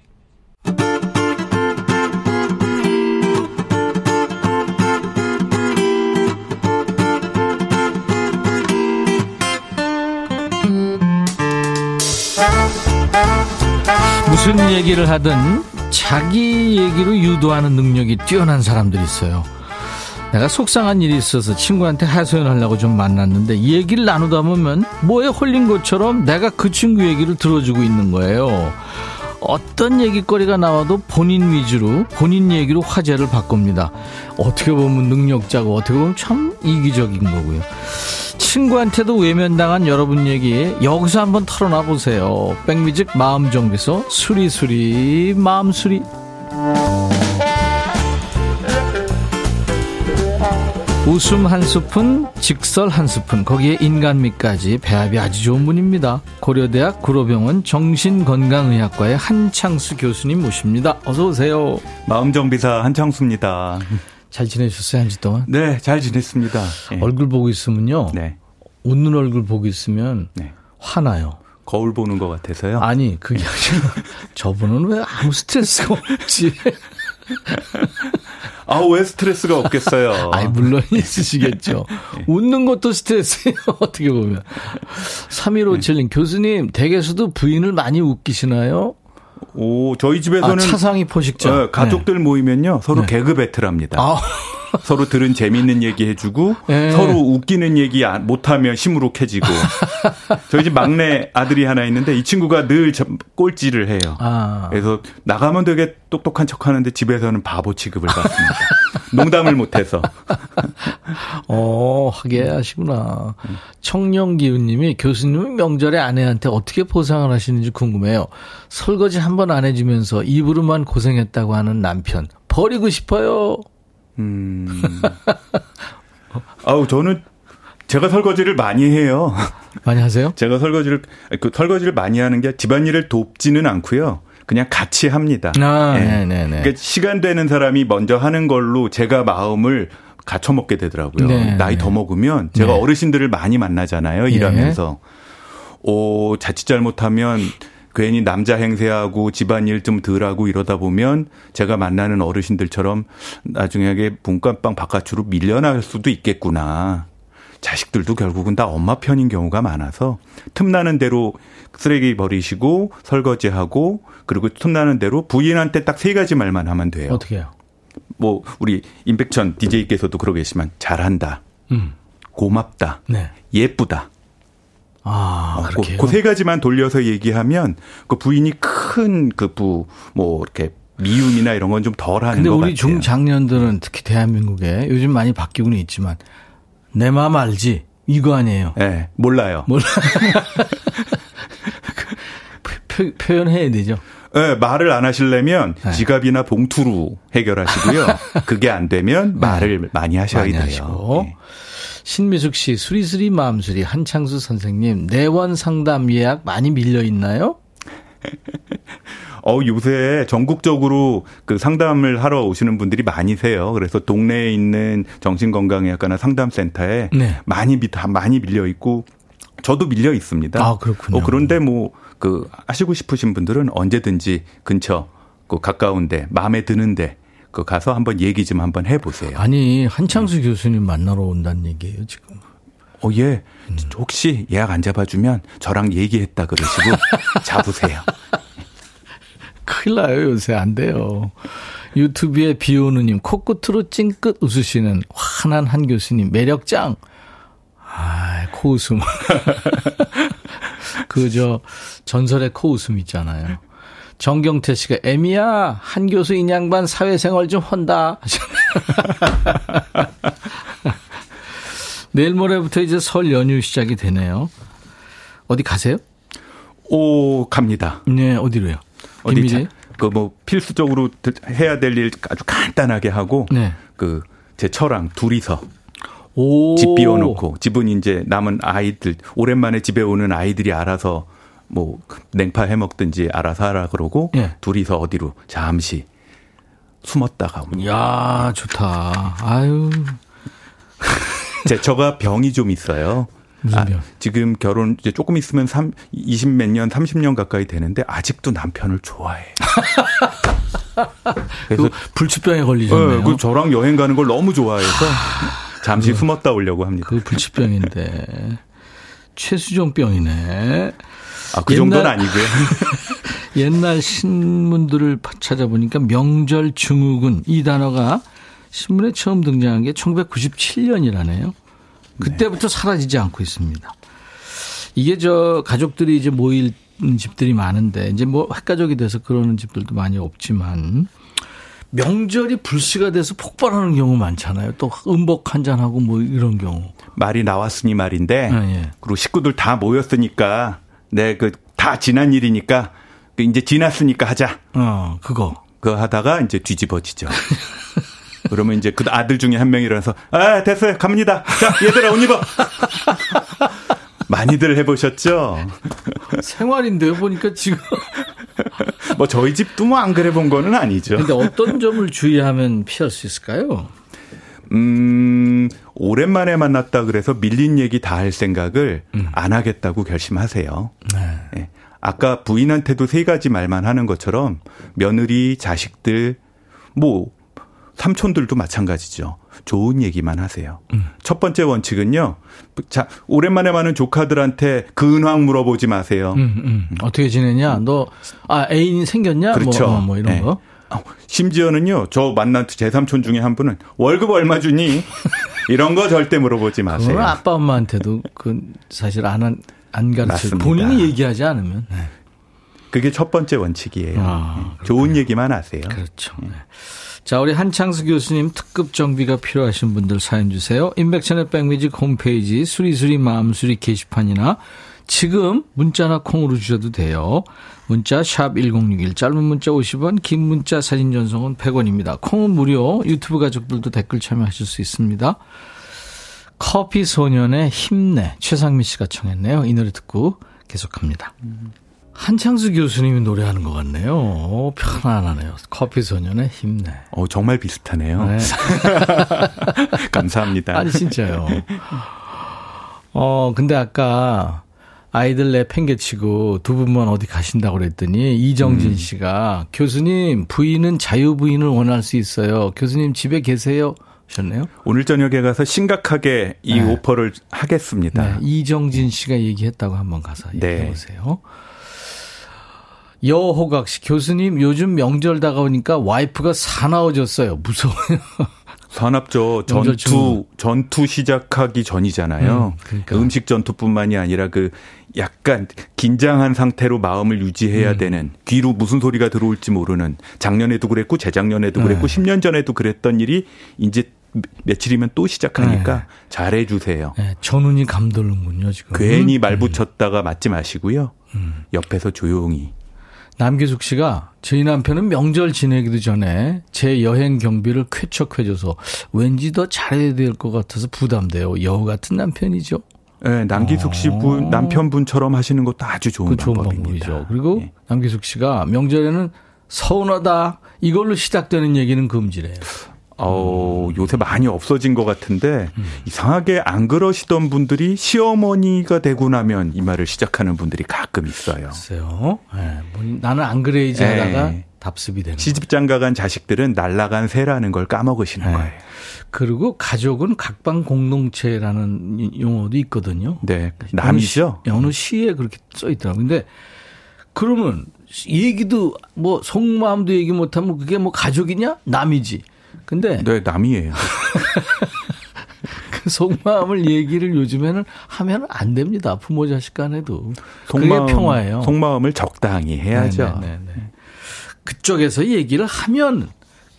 무슨 얘기를 하든 자기 얘기로 유도하는 능력이 뛰어난 사람들이 있어요. 내가 속상한 일이 있어서 친구한테 하소연하려고 좀 만났는데 이 얘기를 나누다 보면 뭐에 홀린 것처럼 내가 그 친구 얘기를 들어주고 있는 거예요. 어떤 얘기거리가 나와도 본인 위주로 본인 얘기로 화제를 바꿉니다. 어떻게 보면 능력자고 어떻게 보면 참 이기적인 거고요. 친구한테도 외면당한 여러분 얘기 여기서 한번 털어놔 보세요. 백뮤직 마음 정비소 수리수리 마음 수리 웃음 한 스푼, 직설 한 스푼, 거기에 인간미까지 배합이 아주 좋은 분입니다. 고려대학 구로병원 정신건강의학과의 한창수 교수님 모십니다. 어서 오세요. 마음정비사 한창수입니다. 잘 지내셨어요, 한 주 동안? 네, 잘 지냈습니다. 네. 얼굴 보고 있으면요. 네. 웃는 얼굴 보고 있으면 네. 화나요. 거울 보는 것 같아서요. 아니, 그게 아니라 저분은 왜 아무 스트레스가 없지? 아, 왜 스트레스가 없겠어요? 아니, 물론 있으시겠죠. 네. 웃는 것도 스트레스예요, 어떻게 보면. 3157님, 네. 교수님, 댁에서도 부인을 많이 웃기시나요? 오, 저희 집에서는. 아, 차상위 포식자. 어, 가족들 네. 모이면요, 서로 네. 개그 배틀합니다. 아. 서로 들은 재밌는 얘기 해주고 네. 서로 웃기는 얘기 못하면 시무룩해지고 저희 집 막내 아들이 하나 있는데 이 친구가 늘 꼴찌를 해요. 아. 그래서 나가면 되게 똑똑한 척하는데 집에서는 바보 취급을 받습니다. 농담을 못해서. 어, 하게 하시구나. 청룡기훈님이 교수님 명절에 아내한테 어떻게 보상을 하시는지 궁금해요. 설거지 한 번 안 해주면서 입으로만 고생했다고 하는 남편 버리고 싶어요. 음. 아우, 저는 제가 설거지를 많이 해요. 많이 하세요? 제가 설거지를, 그 설거지를 많이 하는 게 집안일을 돕지는 않고요. 그냥 같이 합니다. 아, 네. 네네 그러니까 시간 되는 사람이 먼저 하는 걸로 제가 마음을 갖춰 먹게 되더라고요. 네 나이 더 먹으면 제가 네. 어르신들을 많이 만나잖아요. 일하면서. 오, 자칫 잘못하면 괜히 남자 행세하고 집안일 좀 덜하고 이러다 보면 제가 만나는 어르신들처럼 나중에 문간방 바깥으로 밀려날 수도 있겠구나. 자식들도 결국은 다 엄마 편인 경우가 많아서 틈나는 대로 쓰레기 버리시고 설거지하고 그리고 틈나는 대로 부인한테 딱 세 가지 말만 하면 돼요. 어떻게 해요? 뭐 우리 임백천 DJ께서도 그러고 계시지만 잘한다. 음. 고맙다. 네. 예쁘다. 아, 어, 그렇게 그 세 가지만 돌려서 얘기하면 그 부인이 큰 그 부 뭐 이렇게 미움이나 이런 건 좀 덜하는 것 같아요. 근데 우리 중장년들은 특히 대한민국에 요즘 많이 바뀌고는 있지만 내 마음 알지 이거 아니에요. 네, 몰라요. 몰라. 표, 표현해야 되죠. 네, 말을 안 하시려면 네. 지갑이나 봉투로 해결하시고요. 그게 안 되면 네. 말을 많이 하셔야 많이 돼요. 하시고. 네. 신미숙 씨, 수리수리 마음수리 한창수 선생님, 내원 상담 예약 많이 밀려 있나요? 어, 요새 전국적으로 그 상담을 하러 오시는 분들이 많이세요. 그래서 동네에 있는 정신건강의학과나 상담센터에 네. 많이, 많이 밀려 있고, 저도 밀려 있습니다. 아, 그렇군요. 어, 그런데 뭐, 그, 하시고 싶으신 분들은 언제든지 근처, 그 가까운데, 마음에 드는데, 그 가서 한번 얘기 좀 한번 해보세요. 아니 한창수 네. 교수님 만나러 온다는 얘기예요 지금. 어, 예. 음. 혹시 예약 안 잡아주면 저랑 얘기했다 그러시고 잡으세요. 큰일 나요, 요새 안 돼요. 유튜브에 비오누님, 코끝으로 찡긋 웃으시는 환한 한 교수님, 매력짱. 아, 코웃음. 그, 저, 전설의 코웃음 있잖아요. 정경태 씨가 애미야 한 교수 인양반 사회생활 좀 헌다. 내일 모레부터 이제 설 연휴 시작이 되네요. 어디 가세요? 오 갑니다. 네 어디로요? 어디 그뭐 필수적으로 해야 될 일 아주 간단하게 하고 네. 그제 처랑 둘이서 오. 집 비워놓고 집은 이제 남은 아이들 오랜만에 집에 오는 아이들이 알아서 뭐 냉파 해 먹든지 알아서 하라 그러고 예. 둘이서 어디로 잠시 숨었다가 야 좋다. 아유. 제 저가 병이 좀 있어요. 무슨 병? 아, 지금 결혼 이제 조금 있으면 3, 20 몇 년, 30년 가까이 되는데 아직도 남편을 좋아해. 그래서 그 불치병에 걸리셨네요. 네, 그 저랑 여행 가는 걸 너무 좋아해서 잠시 그, 숨었다 오려고 합니다. 그 불치병인데 최수종 병이네. 아, 그 정도는 아니고요. 옛날 신문들을 찾아보니까 명절 증후군 이 단어가 신문에 처음 등장한 게 1997년이라네요. 그때부터 네. 사라지지 않고 있습니다. 이게 저 가족들이 이제 모일 집들이 많은데 이제 뭐 핵가족이 돼서 그러는 집들도 많이 없지만 명절이 불씨가 돼서 폭발하는 경우 많잖아요. 또 음복 한 잔하고 뭐 이런 경우. 말이 나왔으니 말인데 아, 예. 그리고 식구들 다 모였으니까 네, 그 다 지난 일이니까 그 이제 지났으니까 하자. 어, 그거. 그거 하다가 이제 뒤집어지죠. 그러면 이제 그 아들 중에 한 명이 일어나서 아, 됐어요. 갑니다. 자, 얘들아 옷 입어. 많이들 해보셨죠? 생활인데요, 보니까 지금. 뭐 저희 집도 뭐 안 그래 본 거는 아니죠. 근데 어떤 점을 주의하면 피할 수 있을까요? 음, 오랜만에 만났다 그래서 밀린 얘기 다 할 생각을 음. 안 하겠다고 결심하세요. 네. 네. 아까 부인한테도 세 가지 말만 하는 것처럼 며느리, 자식들, 뭐 삼촌들도 마찬가지죠. 좋은 얘기만 하세요. 음. 첫 번째 원칙은요. 자, 오랜만에 많은 조카들한테 근황 물어보지 마세요. 음, 음. 어떻게 지내냐? 너, 아, 애인 생겼냐? 그렇죠. 뭐, 어, 뭐 이런 네. 거. 어, 심지어는요, 저 만난 제 삼촌 중에 한 분은 월급 얼마 주니? 이런 거 절대 물어보지 마세요. 그건 아빠 엄마한테도 그 사실 안, 안 가르쳐. 본인이 얘기하지 않으면. 네. 그게 첫 번째 원칙이에요. 아, 네. 좋은 얘기만 하세요. 그렇죠. 네. 자, 우리 한창수 교수님 특급 정비가 필요하신 분들 사연 주세요. 인백천의 백뮤직 홈페이지 수리수리 마음수리 게시판이나 지금 문자나 콩으로 주셔도 돼요. 문자 샵 1061, 짧은 문자 50원, 긴 문자 사진 전송은 100원입니다. 콩은 무료, 유튜브 가족들도 댓글 참여하실 수 있습니다. 커피 소년의 힘내, 최상미 씨가 청했네요. 이 노래 듣고 계속합니다. 음. 한창수 교수님이 노래하는 것 같네요. 오, 편안하네요. 커피 소년의 힘내. 어, 정말 비슷하네요. 네. 감사합니다. 아니, 진짜요. 어, 근데 아까 아이들 내 팽개치고 두 분만 어디 가신다고 그랬더니 이정진 음. 씨가 교수님, 부인은 자유 부인을 원할 수 있어요. 교수님 집에 계세요? 하셨네요. 오늘 저녁에 가서 심각하게 이 네. 오퍼를 하겠습니다. 네. 이정진 씨가 얘기했다고 한번 가서 네. 얘기해 보세요. 여호각 씨 교수님 요즘 명절 다가오니까 와이프가 사나워졌어요. 무서워요. 산업죠. 전투 전투 시작하기 전이잖아요. 음, 그러니까. 음식 전투뿐만이 아니라 그 약간 긴장한 상태로 마음을 유지해야 음. 되는 귀로 무슨 소리가 들어올지 모르는 작년에도 그랬고 재작년에도 그랬고 네. 10년 전에도 그랬던 일이 이제 며칠이면 또 시작하니까 네. 잘해 주세요. 네, 전운이 감돌는군요, 지금. 괜히 말 음. 붙였다가 맞지 마시고요. 음. 옆에서 조용히 남기숙 씨가 저희 남편은 명절 지내기도 전에 제 여행 경비를 쾌척해줘서 왠지 더 잘해야 될 것 같아서 부담돼요. 여우 같은 남편이죠. 네, 남기숙 씨 분, 어. 남편분처럼 하시는 것도 아주 좋은, 좋은 방법입니다. 방법이죠. 그리고 네. 남기숙 씨가 명절에는 서운하다 이걸로 시작되는 얘기는 금지래요. 어, 요새 많이 없어진 것 같은데 음. 이상하게 안 그러시던 분들이 시어머니가 되고 나면 이 말을 시작하는 분들이 가끔 있어요. 글쎄요. 네, 뭐 나는 안 그래야지 네. 하다가 답습이 되는 시집장가 간 자식들은 날라간 새라는 걸 까먹으시는 네. 거예요. 그리고 가족은 각방 공동체라는 용어도 있거든요. 네. 남이죠. 어느, 시, 어느 시에 그렇게 써 있더라고요. 근데 그러면 얘기도 뭐 속마음도 얘기 못하면 그게 뭐 가족이냐? 남이지. 근데 네, 남이에요. 그 속마음을 얘기를 요즘에는 하면 안 됩니다. 부모 자식 간에도. 속마음, 그게 평화예요. 속마음을 적당히 해야죠. 네네네. 네, 네, 네. 그쪽에서 얘기를 하면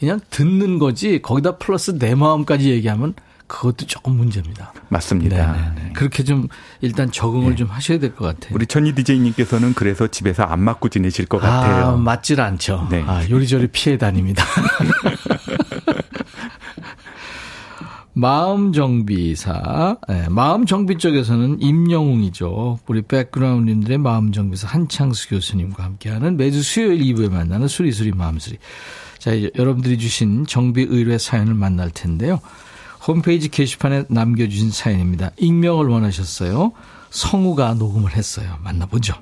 그냥 듣는 거지 거기다 플러스 내 마음까지 얘기하면 그것도 조금 문제입니다. 맞습니다. 네네네. 그렇게 좀 일단 적응을 네. 좀 하셔야 될 것 같아요. 우리 천희 디제이님께서는 그래서 집에서 안 맞고 지내실 것 같아요. 아, 맞질 않죠. 네. 아, 요리조리 피해 다닙니다. 마음 정비사, 네, 마음 정비 쪽에서는 임영웅이죠. 우리 백그라운드님들의 마음 정비사 한창수 교수님과 함께하는 매주 수요일 2부에 만나는 수리수리 마음수리. 자, 여러분들이 주신 정비 의뢰 사연을 만날 텐데요. 홈페이지 게시판에 남겨주신 사연입니다. 익명을 원하셨어요. 성우가 녹음을 했어요. 만나보죠.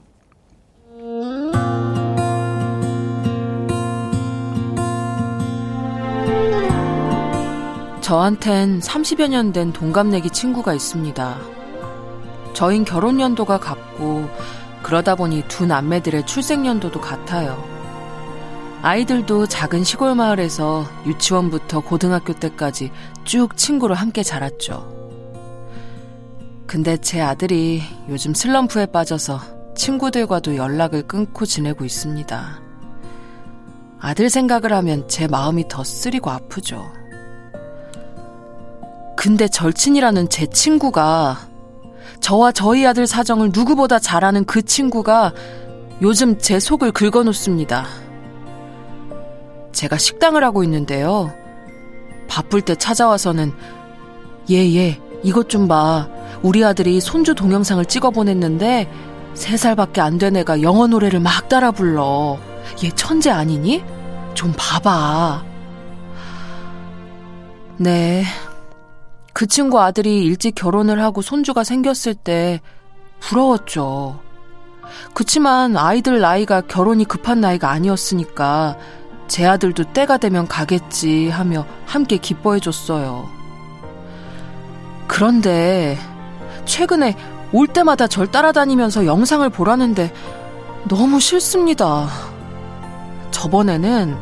저한텐 30여 년 된 동갑내기 친구가 있습니다. 저흰 결혼 연도가 같고 그러다 보니 두 남매들의 출생 연도도 같아요. 아이들도 작은 시골 마을에서 유치원부터 고등학교 때까지 쭉 친구로 함께 자랐죠. 근데 제 아들이 요즘 슬럼프에 빠져서 친구들과도 연락을 끊고 지내고 있습니다. 아들 생각을 하면 제 마음이 더 쓰리고 아프죠. 근데 절친이라는 제 친구가 저와 저희 아들 사정을 누구보다 잘 아는 그 친구가 요즘 제 속을 긁어놓습니다. 제가 식당을 하고 있는데요. 바쁠 때 찾아와서는 얘, 얘, 이것 좀 봐. 우리 아들이 손주 동영상을 찍어 보냈는데 3살밖에 안 된 애가 영어 노래를 막 따라 불러. 얘 천재 아니니? 좀 봐봐. 네, 그 친구 아들이 일찍 결혼을 하고 손주가 생겼을 때 부러웠죠. 그치만 아이들 나이가 결혼이 급한 나이가 아니었으니까 제 아들도 때가 되면 가겠지 하며 함께 기뻐해줬어요. 그런데 최근에 올 때마다 절 따라다니면서 영상을 보라는데 너무 싫습니다. 저번에는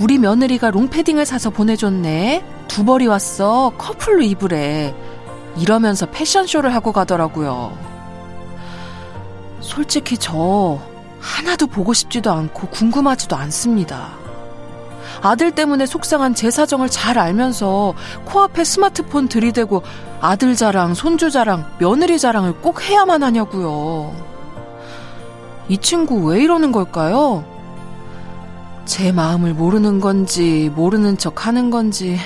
우리 며느리가 롱패딩을 사서 보내줬네. 두 벌이 왔어. 커플로 입으래. 이러면서 패션쇼를 하고 가더라고요. 솔직히 저 하나도 보고 싶지도 않고 궁금하지도 않습니다. 아들 때문에 속상한 제 사정을 잘 알면서 코앞에 스마트폰 들이대고 아들 자랑, 손주 자랑, 며느리 자랑을 꼭 해야만 하냐고요. 이 친구 왜 이러는 걸까요? 제 마음을 모르는 건지, 모르는 척 하는 건지,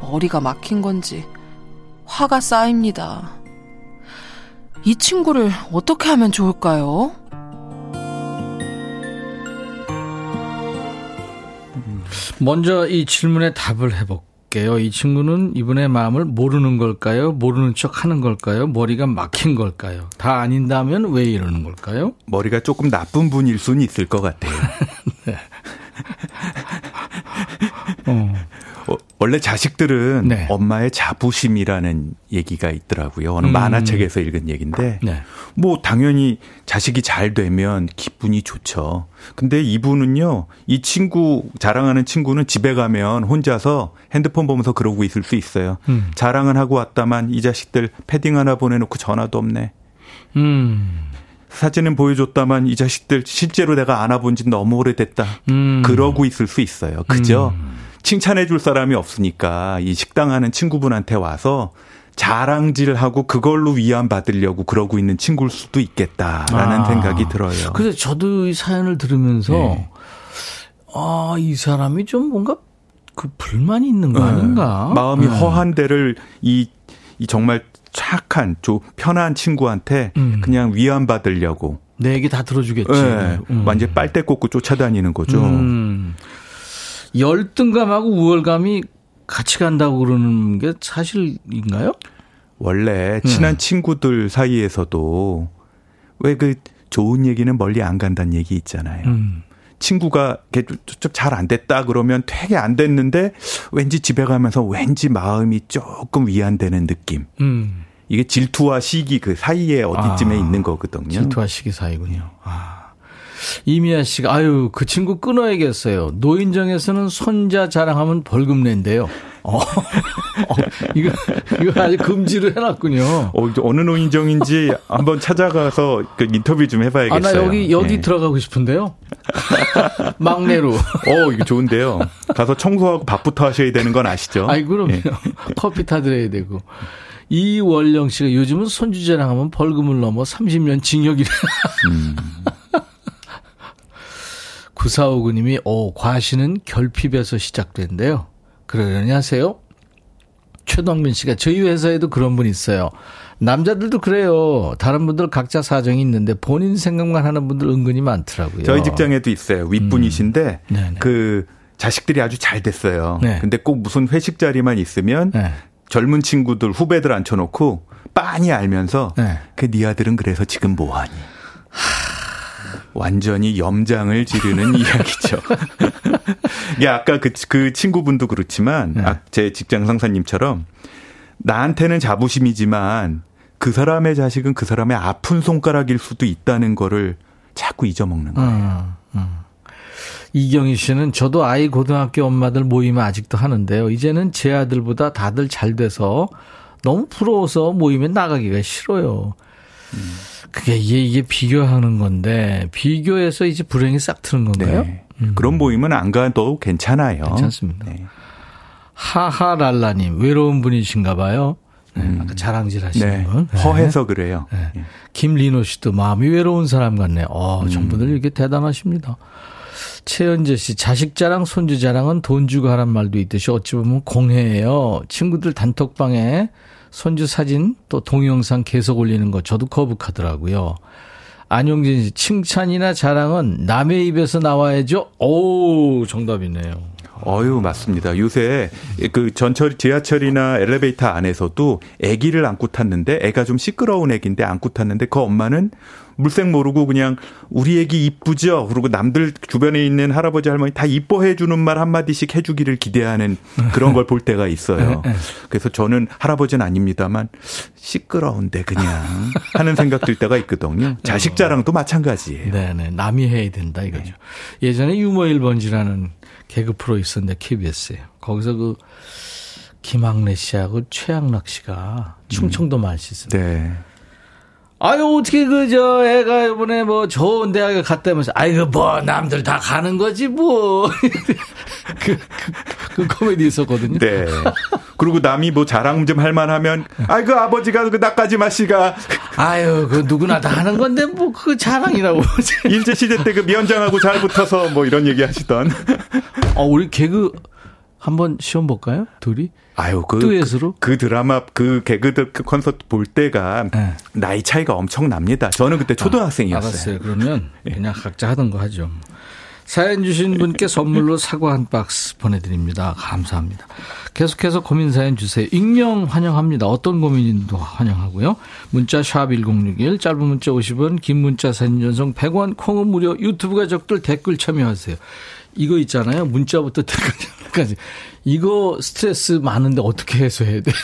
머리가 막힌 건지, 화가 쌓입니다. 이 친구를 어떻게 하면 좋을까요? 먼저 이 질문에 답을 해볼게요. 이 친구는 이분의 마음을 모르는 걸까요? 모르는 척 하는 걸까요? 머리가 막힌 걸까요? 다 아닌다면 왜 이러는 걸까요? 머리가 조금 나쁜 분일 수는 있을 것 같아요. 네. 어. 어, 원래 자식들은 네. 엄마의 자부심이라는 얘기가 있더라고요. 어느 음. 만화책에서 읽은 얘기인데, 네. 뭐 당연히 자식이 잘 되면 기분이 좋죠. 근데 이분은요, 이 친구 자랑하는 친구는 집에 가면 혼자서 핸드폰 보면서 그러고 있을 수 있어요. 음. 자랑은 하고 왔다만 이 자식들 패딩 하나 보내놓고 전화도 없네. 음. 사진은 보여줬다만 이 자식들 실제로 내가 안아본 지 너무 오래됐다. 음. 그러고 있을 수 있어요. 그죠? 음. 칭찬해 줄 사람이 없으니까 이 식당 하는 친구분한테 와서 자랑질하고 그걸로 위안 받으려고 그러고 있는 친구일 수도 있겠다라는 아, 생각이 들어요. 그래서 저도 이 사연을 들으면서 네. 아, 이 사람이 좀 뭔가 그 불만이 있는 거 네. 아닌가? 네. 마음이 네. 허한 데를 이, 이 정말 착한, 좀 편한 친구한테 음. 그냥 위안 받으려고. 내 얘기 다 들어주겠지. 네. 음. 완전 빨대 꽂고 쫓아다니는 거죠. 음. 열등감하고 우월감이 같이 간다고 그러는 게 사실인가요? 원래 친한 음. 친구들 사이에서도 왜 그 좋은 얘기는 멀리 안 간다는 얘기 있잖아요. 음. 친구가 좀잘 안 됐다 그러면 되게 안 됐는데 왠지 집에 가면서 왠지 마음이 조금 위안되는 느낌. 음. 이게 질투와 시기 그 사이에 어디쯤에 아, 있는 거거든요. 질투와 시기 사이군요. 아. 이미아 씨가 아유 그 친구 끊어야겠어요. 노인정에서는 손자 자랑하면 벌금 낸대요. 어, 어 이거 이거 아주 금지를 해놨군요. 어, 어느 노인정인지 한번 찾아가서 그 인터뷰 좀 해봐야겠어요. 아, 나 여기 여기 네. 들어가고 싶은데요. 막내로. 어, 이거 좋은데요. 가서 청소하고 밥부터 하셔야 되는 건 아시죠? 아이 그럼요. 네. 커피 타드려야 되고. 이월령 씨가 요즘은 손주 자랑 하면 벌금을 넘어 30년 징역이래. 음. 9459님이, 오, 과시는 결핍에서 시작된대요. 그러려니 하세요? 최동민 씨가 저희 회사에도 그런 분 있어요. 남자들도 그래요. 다른 분들 각자 사정이 있는데 본인 생각만 하는 분들 은근히 많더라고요. 저희 직장에도 있어요. 윗분이신데 음. 그 자식들이 아주 잘 됐어요. 네. 근데 꼭 무슨 회식 자리만 있으면 네. 젊은 친구들 후배들 앉혀놓고 빤히 알면서 네. 그네 아들은 그래서 지금 뭐하니? 완전히 염장을 지르는 이야기죠. 이게 아까 그, 그 친구분도 그렇지만, 네. 아, 제 직장 상사님처럼, 나한테는 자부심이지만, 그 사람의 자식은 그 사람의 아픈 손가락일 수도 있다는 거를 자꾸 잊어먹는 거예요. 음, 음. 이경희 씨는 저도 아이 고등학교 엄마들 모임을 아직도 하는데요. 이제는 제 아들보다 다들 잘 돼서 너무 부러워서 모임에 나가기가 싫어요. 음. 그게 이게, 이게 비교하는 건데 비교해서 이제 불행이 싹 트는 건가요? 네. 음. 그런 모임은 안 가도 괜찮아요. 괜찮습니다. 네. 하하랄라님 외로운 분이신가 봐요. 네, 음. 아까 자랑질 하시는 네. 분. 네. 허해서 그래요. 네. 네. 김리노 씨도 마음이 외로운 사람 같네요. 어, 음. 전부들 이렇게 대단하십니다. 최현재 씨, 자식 자랑, 손주 자랑은 돈 주고 하란 말도 있듯이 어찌 보면 공해예요. 친구들 단톡방에 손주 사진 또 동영상 계속 올리는 거 저도 거북하더라고요. 안용진 씨, 칭찬이나 자랑은 남의 입에서 나와야죠? 오, 정답이네요. 어유 맞습니다. 요새 그 전철 지하철이나 엘리베이터 안에서도 아기를 안고 탔는데 애가 좀 시끄러운 애기인데 안고 탔는데 그 엄마는 물색 모르고 그냥 우리 애기 이쁘죠. 그리고 남들 주변에 있는 할아버지 할머니 다 이뻐해 주는 말 한마디씩 해 주기를 기대하는 그런 걸 볼 때가 있어요. 네, 네. 그래서 저는 할아버지는 아닙니다만 시끄러운데 그냥 하는 생각 들 때가 있거든요. 자식 자랑도 마찬가지예요. 네, 네. 남이 해야 된다 이거죠. 네. 예전에 유머 1번지라는 개그 프로 있었는데 KBS에 거기서 그 김학래 씨하고 최양락 씨가 충청도 말씨 음. 네. 아유, 어떻게, 그, 저, 애가 이번에 뭐 좋은 대학에 갔다면서, 아이고, 뭐, 남들 다 가는 거지, 뭐. 그, 그, 그 코미디 있었거든요. 네. 그리고 남이 뭐 자랑 좀 할만하면, 아이고, 아버지가 그 나까지마 씨가. 아유, 그 누구나 다 하는 건데, 뭐, 그 자랑이라고. 일제 시대 때 그 미원장하고 잘 붙어서 뭐 이런 얘기 하시던. 어, 우리 개그 한번 시험 볼까요? 둘이? 아유, 그, 듀엣으로? 그, 그 드라마, 그 개그들 그 콘서트 볼 때가 네. 나이 차이가 엄청 납니다. 저는 그때 아, 초등학생이었어요. 아, 알았어요. 그러면 예. 그냥 각자 하던 거 하죠. 사연 주신 분께 선물로 사과 한 박스 보내드립니다. 감사합니다. 계속해서 고민 사연 주세요. 익명 환영합니다. 어떤 고민인도 환영하고요. 문자 샵 1061, 짧은 문자 50원, 긴 문자 사진 전송 100원, 콩은 무료, 유튜브 가족들 댓글 참여하세요. 이거 있잖아요. 문자부터 댓글까지. 이거 스트레스 많은데 어떻게 해소해야 돼요?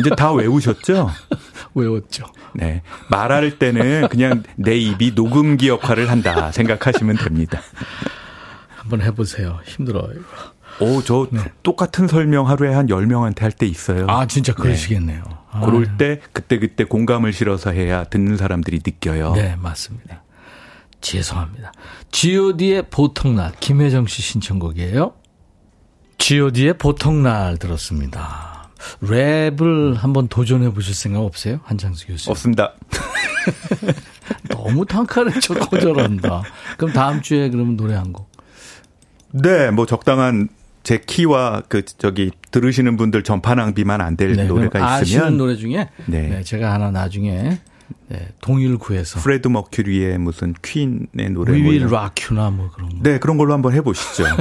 이제 다 외우셨죠? 외웠죠. 네. 말할 때는 그냥 내 입이 녹음기 역할을 한다 생각하시면 됩니다. 한번 해보세요. 힘들어요. 오, 저 네. 똑같은 설명 하루에 한 10명한테 할 때 있어요. 아, 진짜 그러시겠네요. 네. 아. 그럴 때 그때그때 공감을 실어서 해야 듣는 사람들이 느껴요. 네, 맞습니다. 죄송합니다. God의 보통날 김혜정 씨 신청곡이에요. god의 보통날 들었습니다. 랩을 한번 도전해 보실 생각 없어요? 한창수 교수님. 없습니다. 너무 단칼에 저 거절한다. 그럼 다음 주에 그러면 노래 한 곡. 네, 뭐 적당한 제 키와 그 저기 들으시는 분들 전파 낭비만 안될 네, 노래가 있으면 아시는 노래 중에 네. 네. 제가 하나 나중에 네, 동일 구해서 프레드 머큐리의 무슨 퀸의 노래 We Will Rock You나 뭐 그런 거. 네, 그런 걸로 한번 해 보시죠.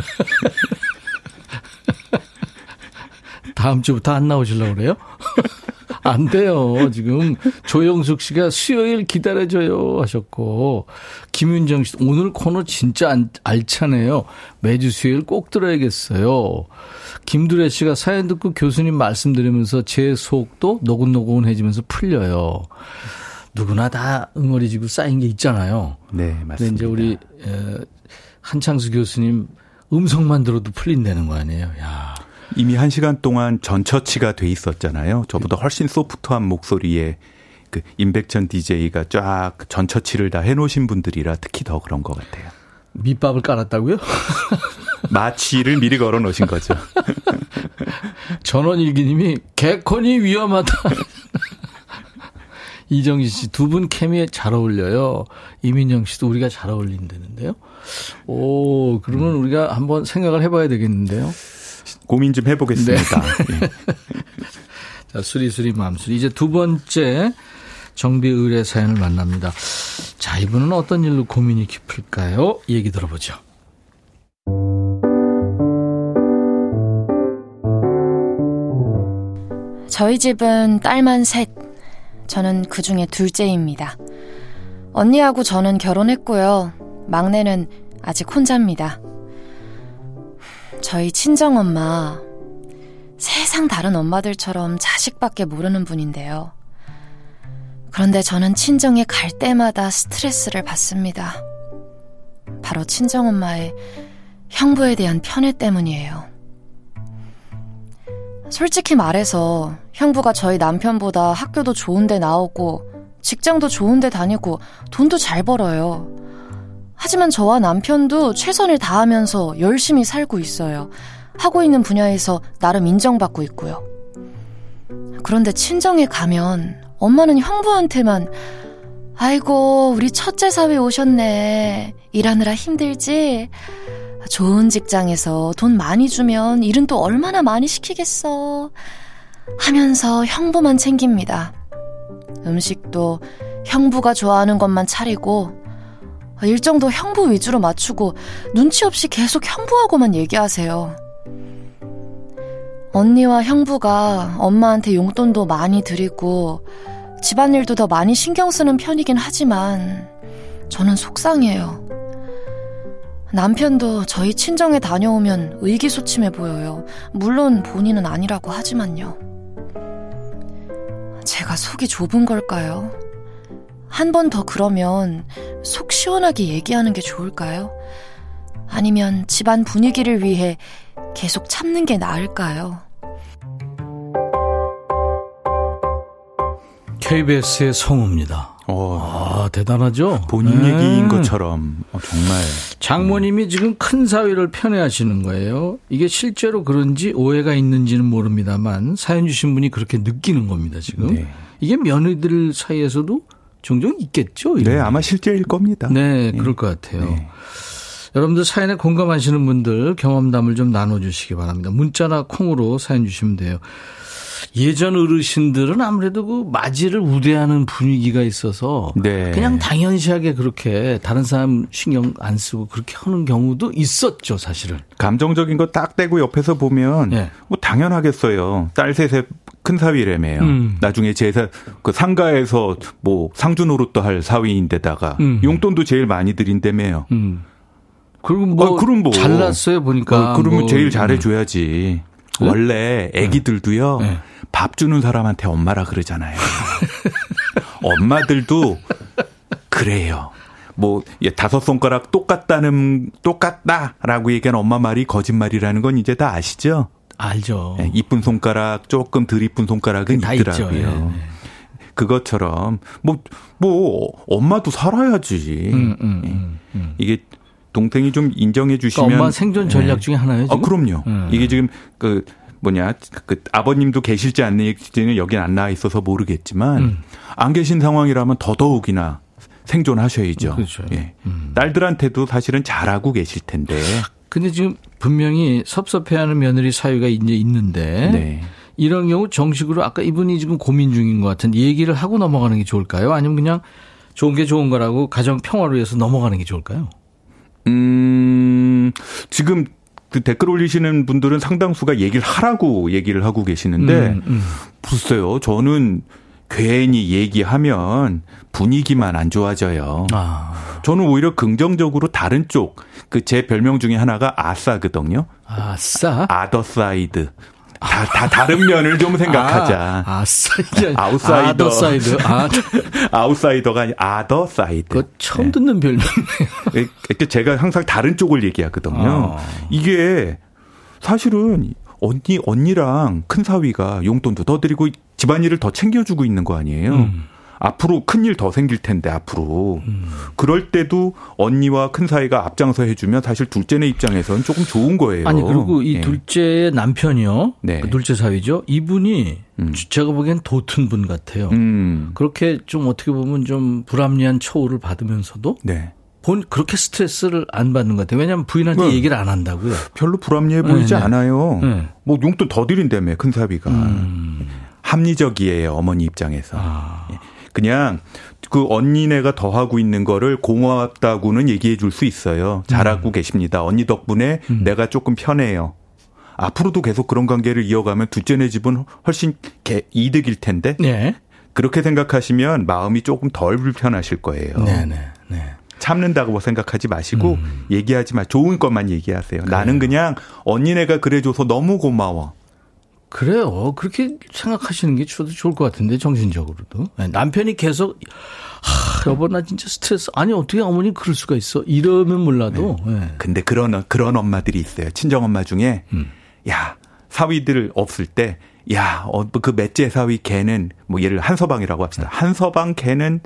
다음 주부터 안 나오시려고 그래요? 안 돼요. 지금 조영숙 씨가 수요일 기다려줘요 하셨고 김윤정 씨 오늘 코너 진짜 알차네요. 매주 수요일 꼭 들어야겠어요. 김두래 씨가 사연 듣고 교수님 말씀 들으면서 제 속도 노곤노곤해지면서 풀려요. 누구나 다 응어리지고 쌓인 게 있잖아요. 네, 맞습니다. 근데 이제 우리 한창수 교수님 음성만 들어도 풀린다는 거 아니에요. 야. 이미 한 시간 동안 전처치가 돼 있었잖아요. 저보다 훨씬 소프트한 목소리에 그 임백천 DJ가 쫙 전처치를 다 해놓으신 분들이라 특히 더 그런 것 같아요. 밑밥을 깔았다고요? 마취를 미리 걸어 놓으신 거죠. 전원일기님이 개콘이 위험하다. 이정진 씨, 두 분 케미에 잘 어울려요. 이민영 씨도 우리가 잘 어울린다는데요. 오, 그러면 음. 우리가 한번 생각을 해봐야 되겠는데요. 고민 좀 해보겠습니다. 네. 예. 자, 수리수리 맘수리. 이제 두 번째 정비 의뢰 사연을 만납니다. 자, 이분은 어떤 일로 고민이 깊을까요? 얘기 들어보죠. 저희 집은 딸만 셋. 저는 그 중에 둘째입니다. 언니하고 저는 결혼했고요. 막내는 아직 혼자입니다. 저희 친정엄마, 세상 다른 엄마들처럼 자식밖에 모르는 분인데요. 그런데 저는 친정에 갈 때마다 스트레스를 받습니다. 바로 친정엄마의 형부에 대한 편애 때문이에요. 솔직히 말해서 형부가 저희 남편보다 학교도 좋은데 나오고 직장도 좋은데 다니고 돈도 잘 벌어요. 하지만 저와 남편도 최선을 다하면서 열심히 살고 있어요. 하고 있는 분야에서 나름 인정받고 있고요. 그런데 친정에 가면 엄마는 형부한테만 아이고, 우리 첫째 사위 오셨네. 일하느라 힘들지? 좋은 직장에서 돈 많이 주면 일은 또 얼마나 많이 시키겠어. 하면서 형부만 챙깁니다. 음식도 형부가 좋아하는 것만 차리고, 일정도 형부 위주로 맞추고, 눈치 없이 계속 형부하고만 얘기하세요. 언니와 형부가 엄마한테 용돈도 많이 드리고 집안일도 더 많이 신경 쓰는 편이긴 하지만 저는 속상해요. 남편도 저희 친정에 다녀오면 의기소침해 보여요. 물론 본인은 아니라고 하지만요. 제가 속이 좁은 걸까요? 한 번 더 그러면 속 시원하게 얘기하는 게 좋을까요? 아니면 집안 분위기를 위해 계속 참는 게 나을까요? KBS의 성우입니다. 어, 아, 대단하죠? 본인 네. 얘기인 것처럼 어, 정말 장모님이 지금 큰 사위를 편애하시는 거예요. 이게 실제로 그런지 오해가 있는지는 모릅니다만 사연 주신 분이 그렇게 느끼는 겁니다, 지금. 네. 이게 며느리들 사이에서도 종종 있겠죠? 네 게. 아마 실제일 겁니다. 네, 그럴 것 같아요. 네. 여러분들 사연에 공감하시는 분들 경험담을 좀 나눠주시기 바랍니다. 문자나 콩으로 사연 주시면 돼요. 예전 어르신들은 아무래도 그 맞이를 우대하는 분위기가 있어서 네. 그냥 당연시하게 그렇게 다른 사람 신경 안 쓰고 그렇게 하는 경우도 있었죠, 사실은. 감정적인 거 딱 떼고 옆에서 보면 네. 뭐 당연하겠어요. 딸 셋의 큰 사위라며요. 음. 나중에 제사 그 상가에서 뭐 상주 노릇도 할 사위인데다가 음. 용돈도 제일 많이 드린다며요. 음. 뭐, 어, 그럼 뭐. 잘났어요 보니까. 어, 그러면 뭐, 제일 잘해줘야지. 네? 원래 애기들도요 네. 밥 주는 사람한테 엄마라 그러잖아요. 엄마들도 그래요. 뭐 예, 다섯 손가락 똑같다는 똑같다라고 얘기한 엄마 말이 거짓말이라는 건 이제 다 아시죠? 알죠. 예, 이쁜 손가락 조금 덜 이쁜 손가락은 다 있더라고요. 예, 예. 그것처럼 뭐뭐 엄마도 살아야지. 음, 음, 음, 음. 이게 동생이 좀 인정해 주시면 그러니까 엄마 생존 전략 예. 중에 하나예요. 아, 지금? 그럼요. 음. 이게 지금 그 뭐냐 그 아버님도 계실지 않는지는 여긴 안 나와 있어서 모르겠지만 음. 안 계신 상황이라면 더더욱이나 생존하셔야죠. 그렇죠. 예. 음. 딸들한테도 사실은 잘하고 계실 텐데. 근데 지금 분명히 섭섭해하는 며느리 사유가 이제 있는데 네. 이런 경우 정식으로 아까 이분이 지금 고민 중인 것 같은데 얘기를 하고 넘어가는 게 좋을까요? 아니면 그냥 좋은 게 좋은 거라고 가정 평화를 위해서 넘어가는 게 좋을까요? 음, 지금 그 댓글 올리시는 분들은 상당수가 얘기를 하라고 얘기를 하고 계시는데 음, 음. 글쎄요. 저는 괜히 얘기하면 분위기만 안 좋아져요. 아, 저는 오히려 긍정적으로 다른 쪽, 그 제 별명 중에 하나가 아싸거든요. 아싸. Other side. 다, 다 다른 면을 좀 생각하자. 아. 이게 아웃사이더. Other side. 아, 아웃사이더가 아니라 other side. 처음 듣는 별명이네요. 예, 제가 항상 다른 쪽을 얘기하거든요. 아. 이게 사실은 언니 언니랑 큰 사위가 용돈도 더 드리고 집안일을 더 챙겨주고 있는 거 아니에요. 음. 앞으로 큰일 더 생길 텐데 앞으로 그럴 때도 언니와 큰 사위가 앞장서 해주면 사실 둘째네 입장에서는 조금 좋은 거예요. 아니 그리고 이 예. 둘째의 남편이요. 네. 그 둘째 사위죠. 이분이 음. 제가 보기엔 도튼 분 같아요. 음, 그렇게 좀 어떻게 보면 좀 불합리한 처우를 받으면서도 네. 본 그렇게 스트레스를 안 받는 것 같아요. 왜냐하면 부인한테 네. 얘기를 안 한다고요. 별로 불합리해 보이지 네, 네. 않아요. 네. 뭐 용돈 더 드린다며 큰 사위가 음. 합리적이에요 어머니 입장에서. 아. 예. 그냥 그 언니네가 더 하고 있는 거를 고맙다고는 얘기해 줄 수 있어요. 음. 잘하고 계십니다. 언니 덕분에 내가 조금 편해요. 앞으로도 계속 그런 관계를 이어가면 둘째네 집은 훨씬 개- 이득일 텐데 네. 그렇게 생각하시면 마음이 조금 덜 불편하실 거예요. 네 네. 네. 참는다고 생각하지 마시고 음. 얘기하지 마. 좋은 것만 얘기하세요. 나는 그냥 언니네가 그래줘서 너무 고마워. 그래요. 그렇게 생각하시는 게 저도 좋을 것 같은데 정신적으로도 네, 남편이 계속 하, 여보 나 진짜 스트레스 아니 어떻게 어머니 그럴 수가 있어 이러면 몰라도 네. 근데 그런 그런 엄마들이 있어요. 친정 엄마 중에 음. 야 사위들 없을 때 야, 어, 그 맷째 사위 걔는 뭐 예를 한서방이라고 합시다. 한서방 걔는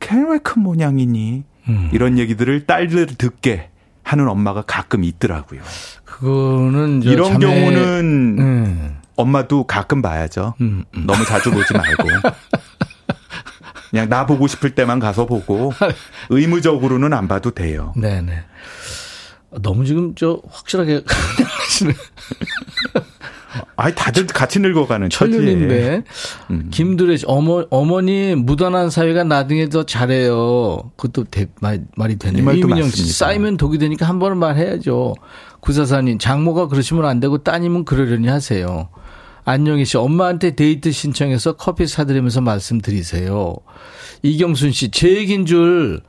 걔는 왜큰 모양이니? 음. 이런 얘기들을 딸들 듣게 하는 엄마가 가끔 있더라고요. 그거는 저 이런 자매- 경우는 음. 엄마도 가끔 봐야죠. 음, 음. 너무 자주 보지 말고. 그냥 나 보고 싶을 때만 가서 보고 의무적으로는 안 봐도 돼요. 네네. 너무 지금 저 확실하게 하시는 아니 다들 같이 늙어가는. 천륜인데 음. 김두래 씨 어머 어머니 무던한 사회가 나중에 더 잘해요. 그것도 대, 말, 말이 되네요. 이 이민영 씨. 쌓이면 독이 되니까 한 번은 말해야죠. 구사사님 장모가 그러시면 안 되고 따님은 그러려니 하세요. 안녕희 씨, 엄마한테 데이트 신청해서 커피 사드리면서 말씀드리세요. 이경순 씨, 제 얘기인 줄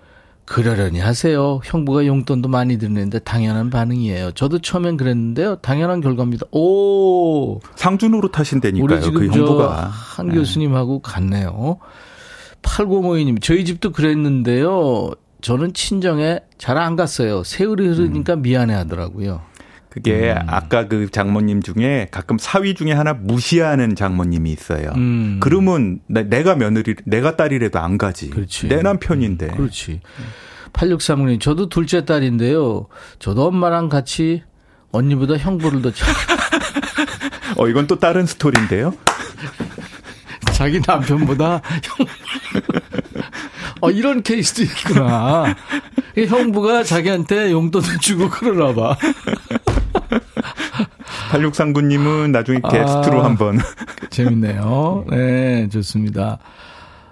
그러려니 하세요. 형부가 용돈도 많이 드는데 당연한 반응이에요. 저도 처음엔 그랬는데요. 당연한 결과입니다. 오. 상주 노릇하신다니까요. 우리 지금 그 형부가. 한 네. 교수님하고 같네요. 8052님, 저희 집도 그랬는데요. 저는 친정에 잘 안 갔어요. 세월이 흐르니까 음. 미안해 하더라고요. 그게 음. 아까 그 장모님 중에 가끔 사위 중에 하나 무시하는 장모님이 있어요. 음. 그러면 내가 며느리, 내가 딸이라도 안 가지. 그렇지. 내 남편인데. 음. 그렇지. 8639님, 저도 둘째 딸인데요. 저도 엄마랑 같이 언니보다 형부를 더 잘. 어, 이건 또 다른 스토리인데요. 자기 남편보다 형. 어, 이런 케이스도 있구나. 형부가 자기한테 용돈을 주고 그러나 봐. 8639님은 나중에 게스트로 아, 한번. 재밌네요. 네, 좋습니다.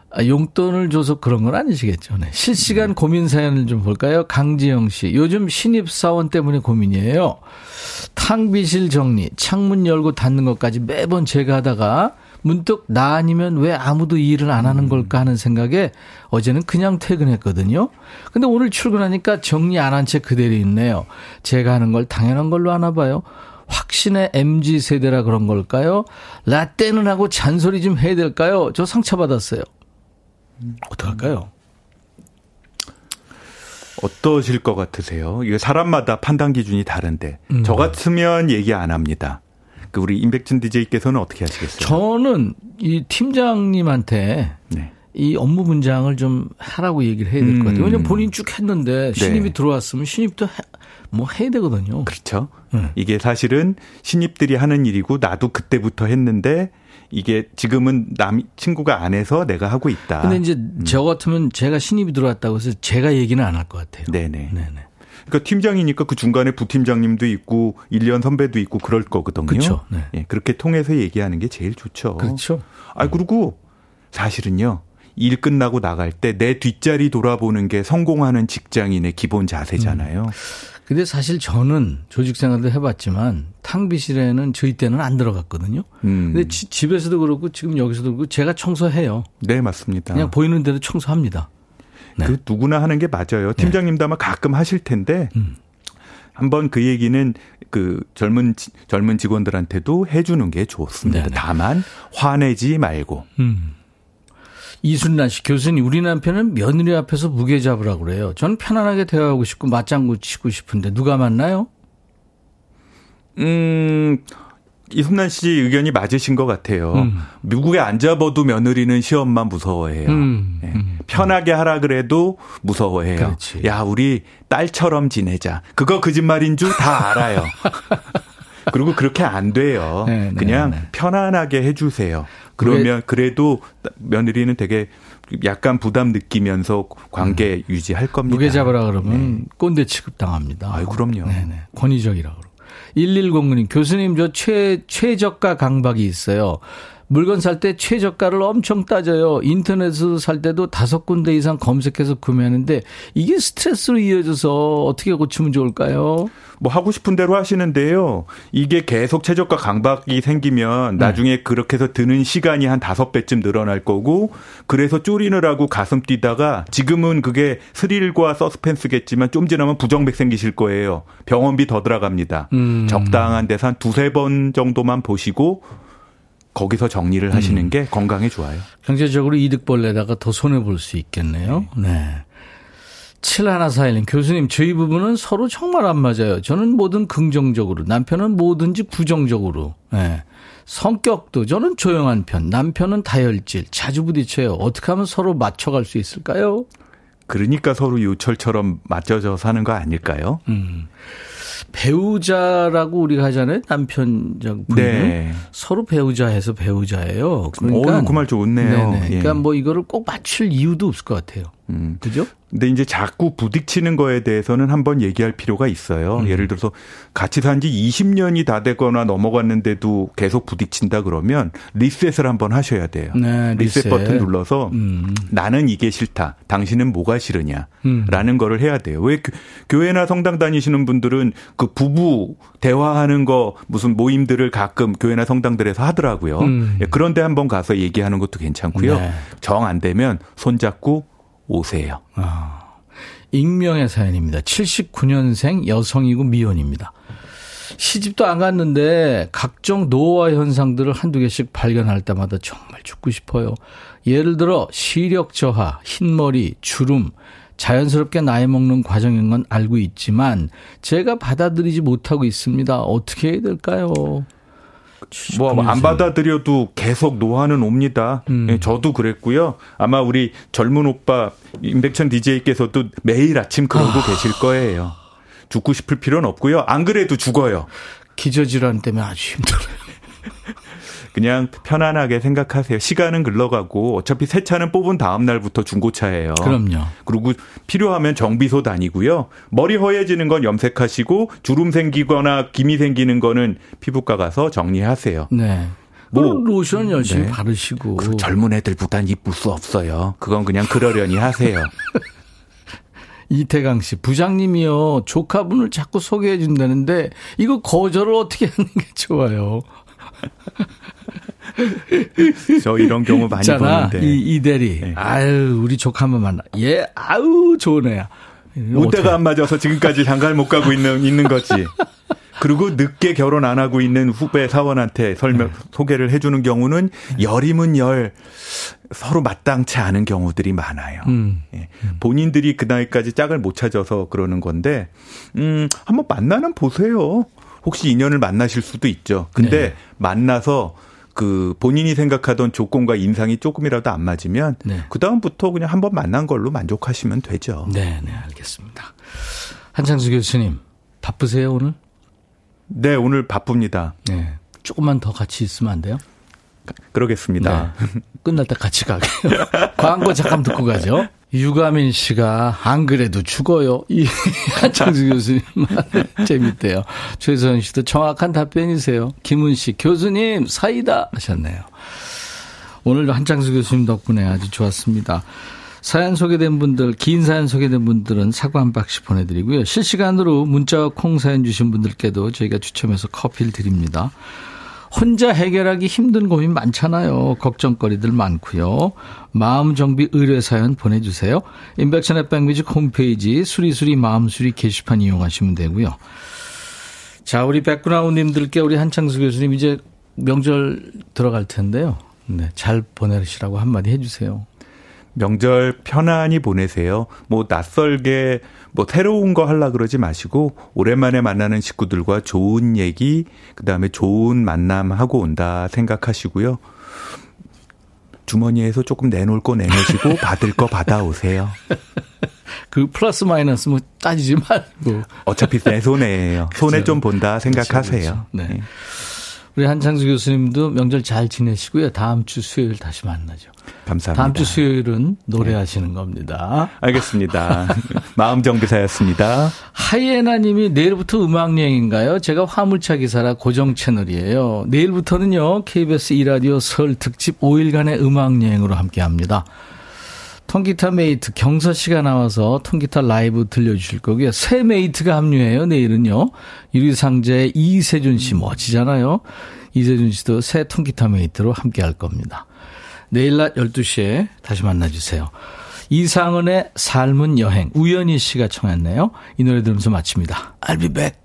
아, 용돈을 줘서 그런 건 아니시겠죠. 네. 실시간 고민 사연을 좀 볼까요? 강지영 씨. 요즘 신입사원 때문에 고민이에요. 탕비실 정리, 창문 열고 닫는 것까지 매번 제가 하다가 문득 나 아니면 왜 아무도 일을 안 하는 걸까 하는 생각에 어제는 그냥 퇴근했거든요. 근데 오늘 출근하니까 정리 안 한 채 그대로 있네요. 제가 하는 걸 당연한 걸로 하나 봐요. 확신의 MG 세대라 그런 걸까요? 라떼는 하고 잔소리 좀 해야 될까요? 저 상처받았어요. 어떡할까요? 어떠실 것 같으세요? 이게 사람마다 판단 기준이 다른데 음. 저 같으면 얘기 안 합니다. 그 우리 임백준 DJ께서는 어떻게 하시겠어요? 저는 이 팀장님한테 네. 이 업무 분장을 좀 하라고 얘기를 해야 될 것 같아요. 왜냐면 음. 본인 쭉 했는데 신입이 네. 들어왔으면 신입도 해, 뭐 해야 되거든요. 그렇죠. 네. 이게 사실은 신입들이 하는 일이고 나도 그때부터 했는데 이게 지금은 남 친구가 안 해서 내가 하고 있다. 근데 이제 음. 저 같으면 제가 신입이 들어왔다고 해서 제가 얘기는 안 할 것 같아요. 네네. 네네. 그러니까 팀장이니까 그 중간에 부팀장님도 있고 1년 선배도 있고 그럴 거거든요. 그렇죠. 네. 예, 그렇게 통해서 얘기하는 게 제일 좋죠. 그렇죠. 아 그리고 사실은요. 일 끝나고 나갈 때 내 뒷자리 돌아보는 게 성공하는 직장인의 기본 자세잖아요. 음. 근데 사실 저는 조직 생활도 해봤지만 탕비실에는 저희 때는 안 들어갔거든요. 음. 근데 지, 집에서도 그렇고 지금 여기서도 그렇고 제가 청소해요. 네, 맞습니다. 그냥 보이는 대로 청소합니다. 네. 그 누구나 하는 게 맞아요. 팀장님도 아마 가끔 하실 텐데 음. 한번 그 얘기는 그 젊은 젊은 직원들한테도 해주는 게 좋습니다. 네네. 다만 화내지 말고. 음. 이순란 씨 교수님 우리 남편은 며느리 앞에서 무게 잡으라고 그래요. 저는 편안하게 대화하고 싶고 맞장구 치고 싶은데 누가 맞나요? 음 이순란 씨 의견이 맞으신 것 같아요. 음. 미국에 안 잡아도 며느리는 시험만 무서워해요. 음. 네. 음. 편하게 하라 그래도 무서워해요. 그렇지. 야, 우리 딸처럼 지내자. 그거 거짓말인 줄 다 알아요. 그리고 그렇게 안 돼요. 네, 네, 그냥 네. 편안하게 해주세요. 그러면 그래 도 며느리는 되게 약간 부담 느끼면서 관계 음. 유지할 겁니다. 무게 잡으라 그러면 네. 꼰대 취급 당합니다. 아유, 그럼요. 네네. 권위적이라 그러고. 1109님, 교수님 저 최, 최저가 강박이 있어요. 물건 살 때 최저가를 엄청 따져요. 인터넷으로 살 때도 다섯 군데 이상 검색해서 구매하는데 이게 스트레스로 이어져서 어떻게 고치면 좋을까요? 뭐 하고 싶은 대로 하시는데요. 이게 계속 최저가 강박이 생기면 네. 나중에 그렇게 해서 드는 시간이 한 다섯 배쯤 늘어날 거고 그래서 쪼리느라고 가슴 뛰다가 지금은 그게 스릴과 서스펜스겠지만 좀 지나면 부정백 생기실 거예요. 병원비 더 들어갑니다. 음. 적당한 데서 한 두세 번 정도만 보시고 거기서 정리를 하시는 음. 게 건강에 좋아요. 경제적으로 이득 벌내다가 더 손해 볼 수 있겠네요. 네. 네. 7141님, 교수님, 저희 부부는 서로 정말 안 맞아요. 저는 뭐든 긍정적으로, 남편은 뭐든지 부정적으로. 네. 성격도 저는 조용한 편, 남편은 다혈질, 자주 부딪혀요. 어떻게 하면 서로 맞춰갈 수 있을까요? 그러니까 서로 요철처럼 맞춰져 사는 거 아닐까요? 음. 배우자라고 우리가 하잖아요. 남편적 부인 네. 서로 배우자 해서 배우자예요. 그러니까 어, 그말 좋네요. 네네. 예. 그러니까 뭐 이거를 꼭 맞출 이유도 없을 것 같아요. 음. 그죠? 근데 이제 자꾸 부딪히는 거에 대해서는 한번 얘기할 필요가 있어요. 음. 예를 들어서 같이 산 지 20년이 다 되거나 넘어갔는데도 계속 부딪힌다 그러면 리셋을 한번 하셔야 돼요. 네, 리셋. 리셋. 버튼 눌러서 음. 나는 이게 싫다. 당신은 뭐가 싫으냐. 음. 라는 거를 해야 돼요. 왜 교회나 성당 다니시는 분들은 그 부부 대화하는 거 무슨 모임들을 가끔 교회나 성당들에서 하더라고요. 음. 예, 그런데 한번 가서 얘기하는 것도 괜찮고요. 네. 정안 되면 손잡고 오세요. 아, 익명의 사연입니다. 79년생 여성이고 미혼입니다. 시집도 안 갔는데 각종 노화 현상들을 한두 개씩 발견할 때마다 정말 죽고 싶어요. 예를 들어 시력 저하, 흰머리, 주름, 자연스럽게 나이 먹는 과정인 건 알고 있지만 제가 받아들이지 못하고 있습니다. 어떻게 해야 될까요? 뭐 안 받아들여도 계속 노화는 옵니다. 음. 예, 저도 그랬고요. 아마 우리 젊은 오빠 임백천 DJ께서도 매일 아침 그러고 아. 계실 거예요. 죽고 싶을 필요는 없고요. 안 그래도 죽어요. 기저질환 때문에 아주 힘들어요. 그냥 편안하게 생각하세요. 시간은 흘러가고 어차피 새 차는 뽑은 다음 날부터 중고차예요. 그럼요. 그리고 필요하면 정비소 다니고요. 머리 허해지는 건 염색하시고 주름 생기거나 김이 생기는 거는 피부과 가서 정리하세요. 네. 뭐 로션 열심히 네. 바르시고 그 젊은 애들보단 이쁠 수 없어요. 그건 그냥 그러려니 하세요. 이태강 씨, 부장님이요. 조카분을 자꾸 소개해 준다는데 이거 거절을 어떻게 하는 게 좋아요? 저 이런 경우 많이 있잖아, 보는데. 이, 이 대리. 네. 아유, 우리 조카 한번 만나. 얘, 아우, 좋은 애야. 무대가 안 맞아서 지금까지 장가를 못 가고 있는, 있는 거지. 그리고 늦게 결혼 안 하고 있는 후배 사원한테 설명, 네. 소개를 해주는 경우는 열이면 열, 서로 마땅치 않은 경우들이 많아요. 음. 예. 본인들이 그 나이까지 짝을 못 찾아서 그러는 건데, 음, 한번 만나는 보세요. 혹시 인연을 만나실 수도 있죠. 근데 네. 만나서 그 본인이 생각하던 조건과 인상이 조금이라도 안 맞으면 네. 그 다음부터 그냥 한번 만난 걸로 만족하시면 되죠. 네, 네, 알겠습니다. 한창수 교수님 바쁘세요 오늘? 네, 오늘 바쁩니다. 네, 조금만 더 같이 있으면 안 돼요? 그러겠습니다. 네. 끝날 때 같이 가게요. 광고 잠깐 듣고 가죠. 유가민 씨가 안 그래도 죽어요. 이 한창수 교수님 재밌대요. 최소연 씨도 정확한 답변이세요. 김은 씨 교수님 사이다 하셨네요. 오늘도 한창수 교수님 덕분에 아주 좋았습니다. 사연 소개된 분들, 긴 사연 소개된 분들은 사과 한 박씩 보내드리고요. 실시간으로 문자와 콩 사연 주신 분들께도 저희가 추첨해서 커피를 드립니다. 혼자 해결하기 힘든 고민 많잖아요. 걱정거리들 많고요. 마음정비 의뢰 사연 보내주세요. 인백션의 백뮤직 홈페이지 수리수리 마음수리 게시판 이용하시면 되고요. 자, 우리 백그라운드님들께 우리 한창수 교수님 이제 명절 들어갈 텐데요. 네, 잘 보내시라고 한마디 해주세요. 명절 편안히 보내세요. 뭐 낯설게 뭐 새로운 거 하려 그러지 마시고 오랜만에 만나는 식구들과 좋은 얘기 그다음에 좋은 만남 하고 온다 생각하시고요. 주머니에서 조금 내놓을 거 내놓으시고 받을 거 받아오세요. 그 플러스 마이너스 뭐 따지지 말고 어차피 내 손해예요. 손해 좀 본다 생각하세요. 그렇죠, 그렇죠. 네. 네. 우리 한창수 교수님도 명절 잘 지내시고요. 다음 주 수요일 다시 만나죠. 감사합니다. 다음 주 수요일은 노래하시는 네. 겁니다. 알겠습니다. 마음 정비사였습니다. 하이에나님이 내일부터 음악여행인가요? 제가 화물차 기사라 고정 채널이에요. 내일부터는요 KBS 이라디오 설 특집 5일간의 음악여행으로 함께합니다. 통기타 mate 경서 씨가 나와서 통기타 라이브 들려주실 거고요. 새 mate가 합류해요. 내일은요. 유리상자의 이세준 씨 멋지잖아요. 이세준 씨도 새 통기타 mate로 함께 할 겁니다. 내일 낮 12시에 다시 만나주세요. 이상은의 삶은 여행 우연희 씨가 청했네요. 이 노래 들으면서 마칩니다. I'll be back.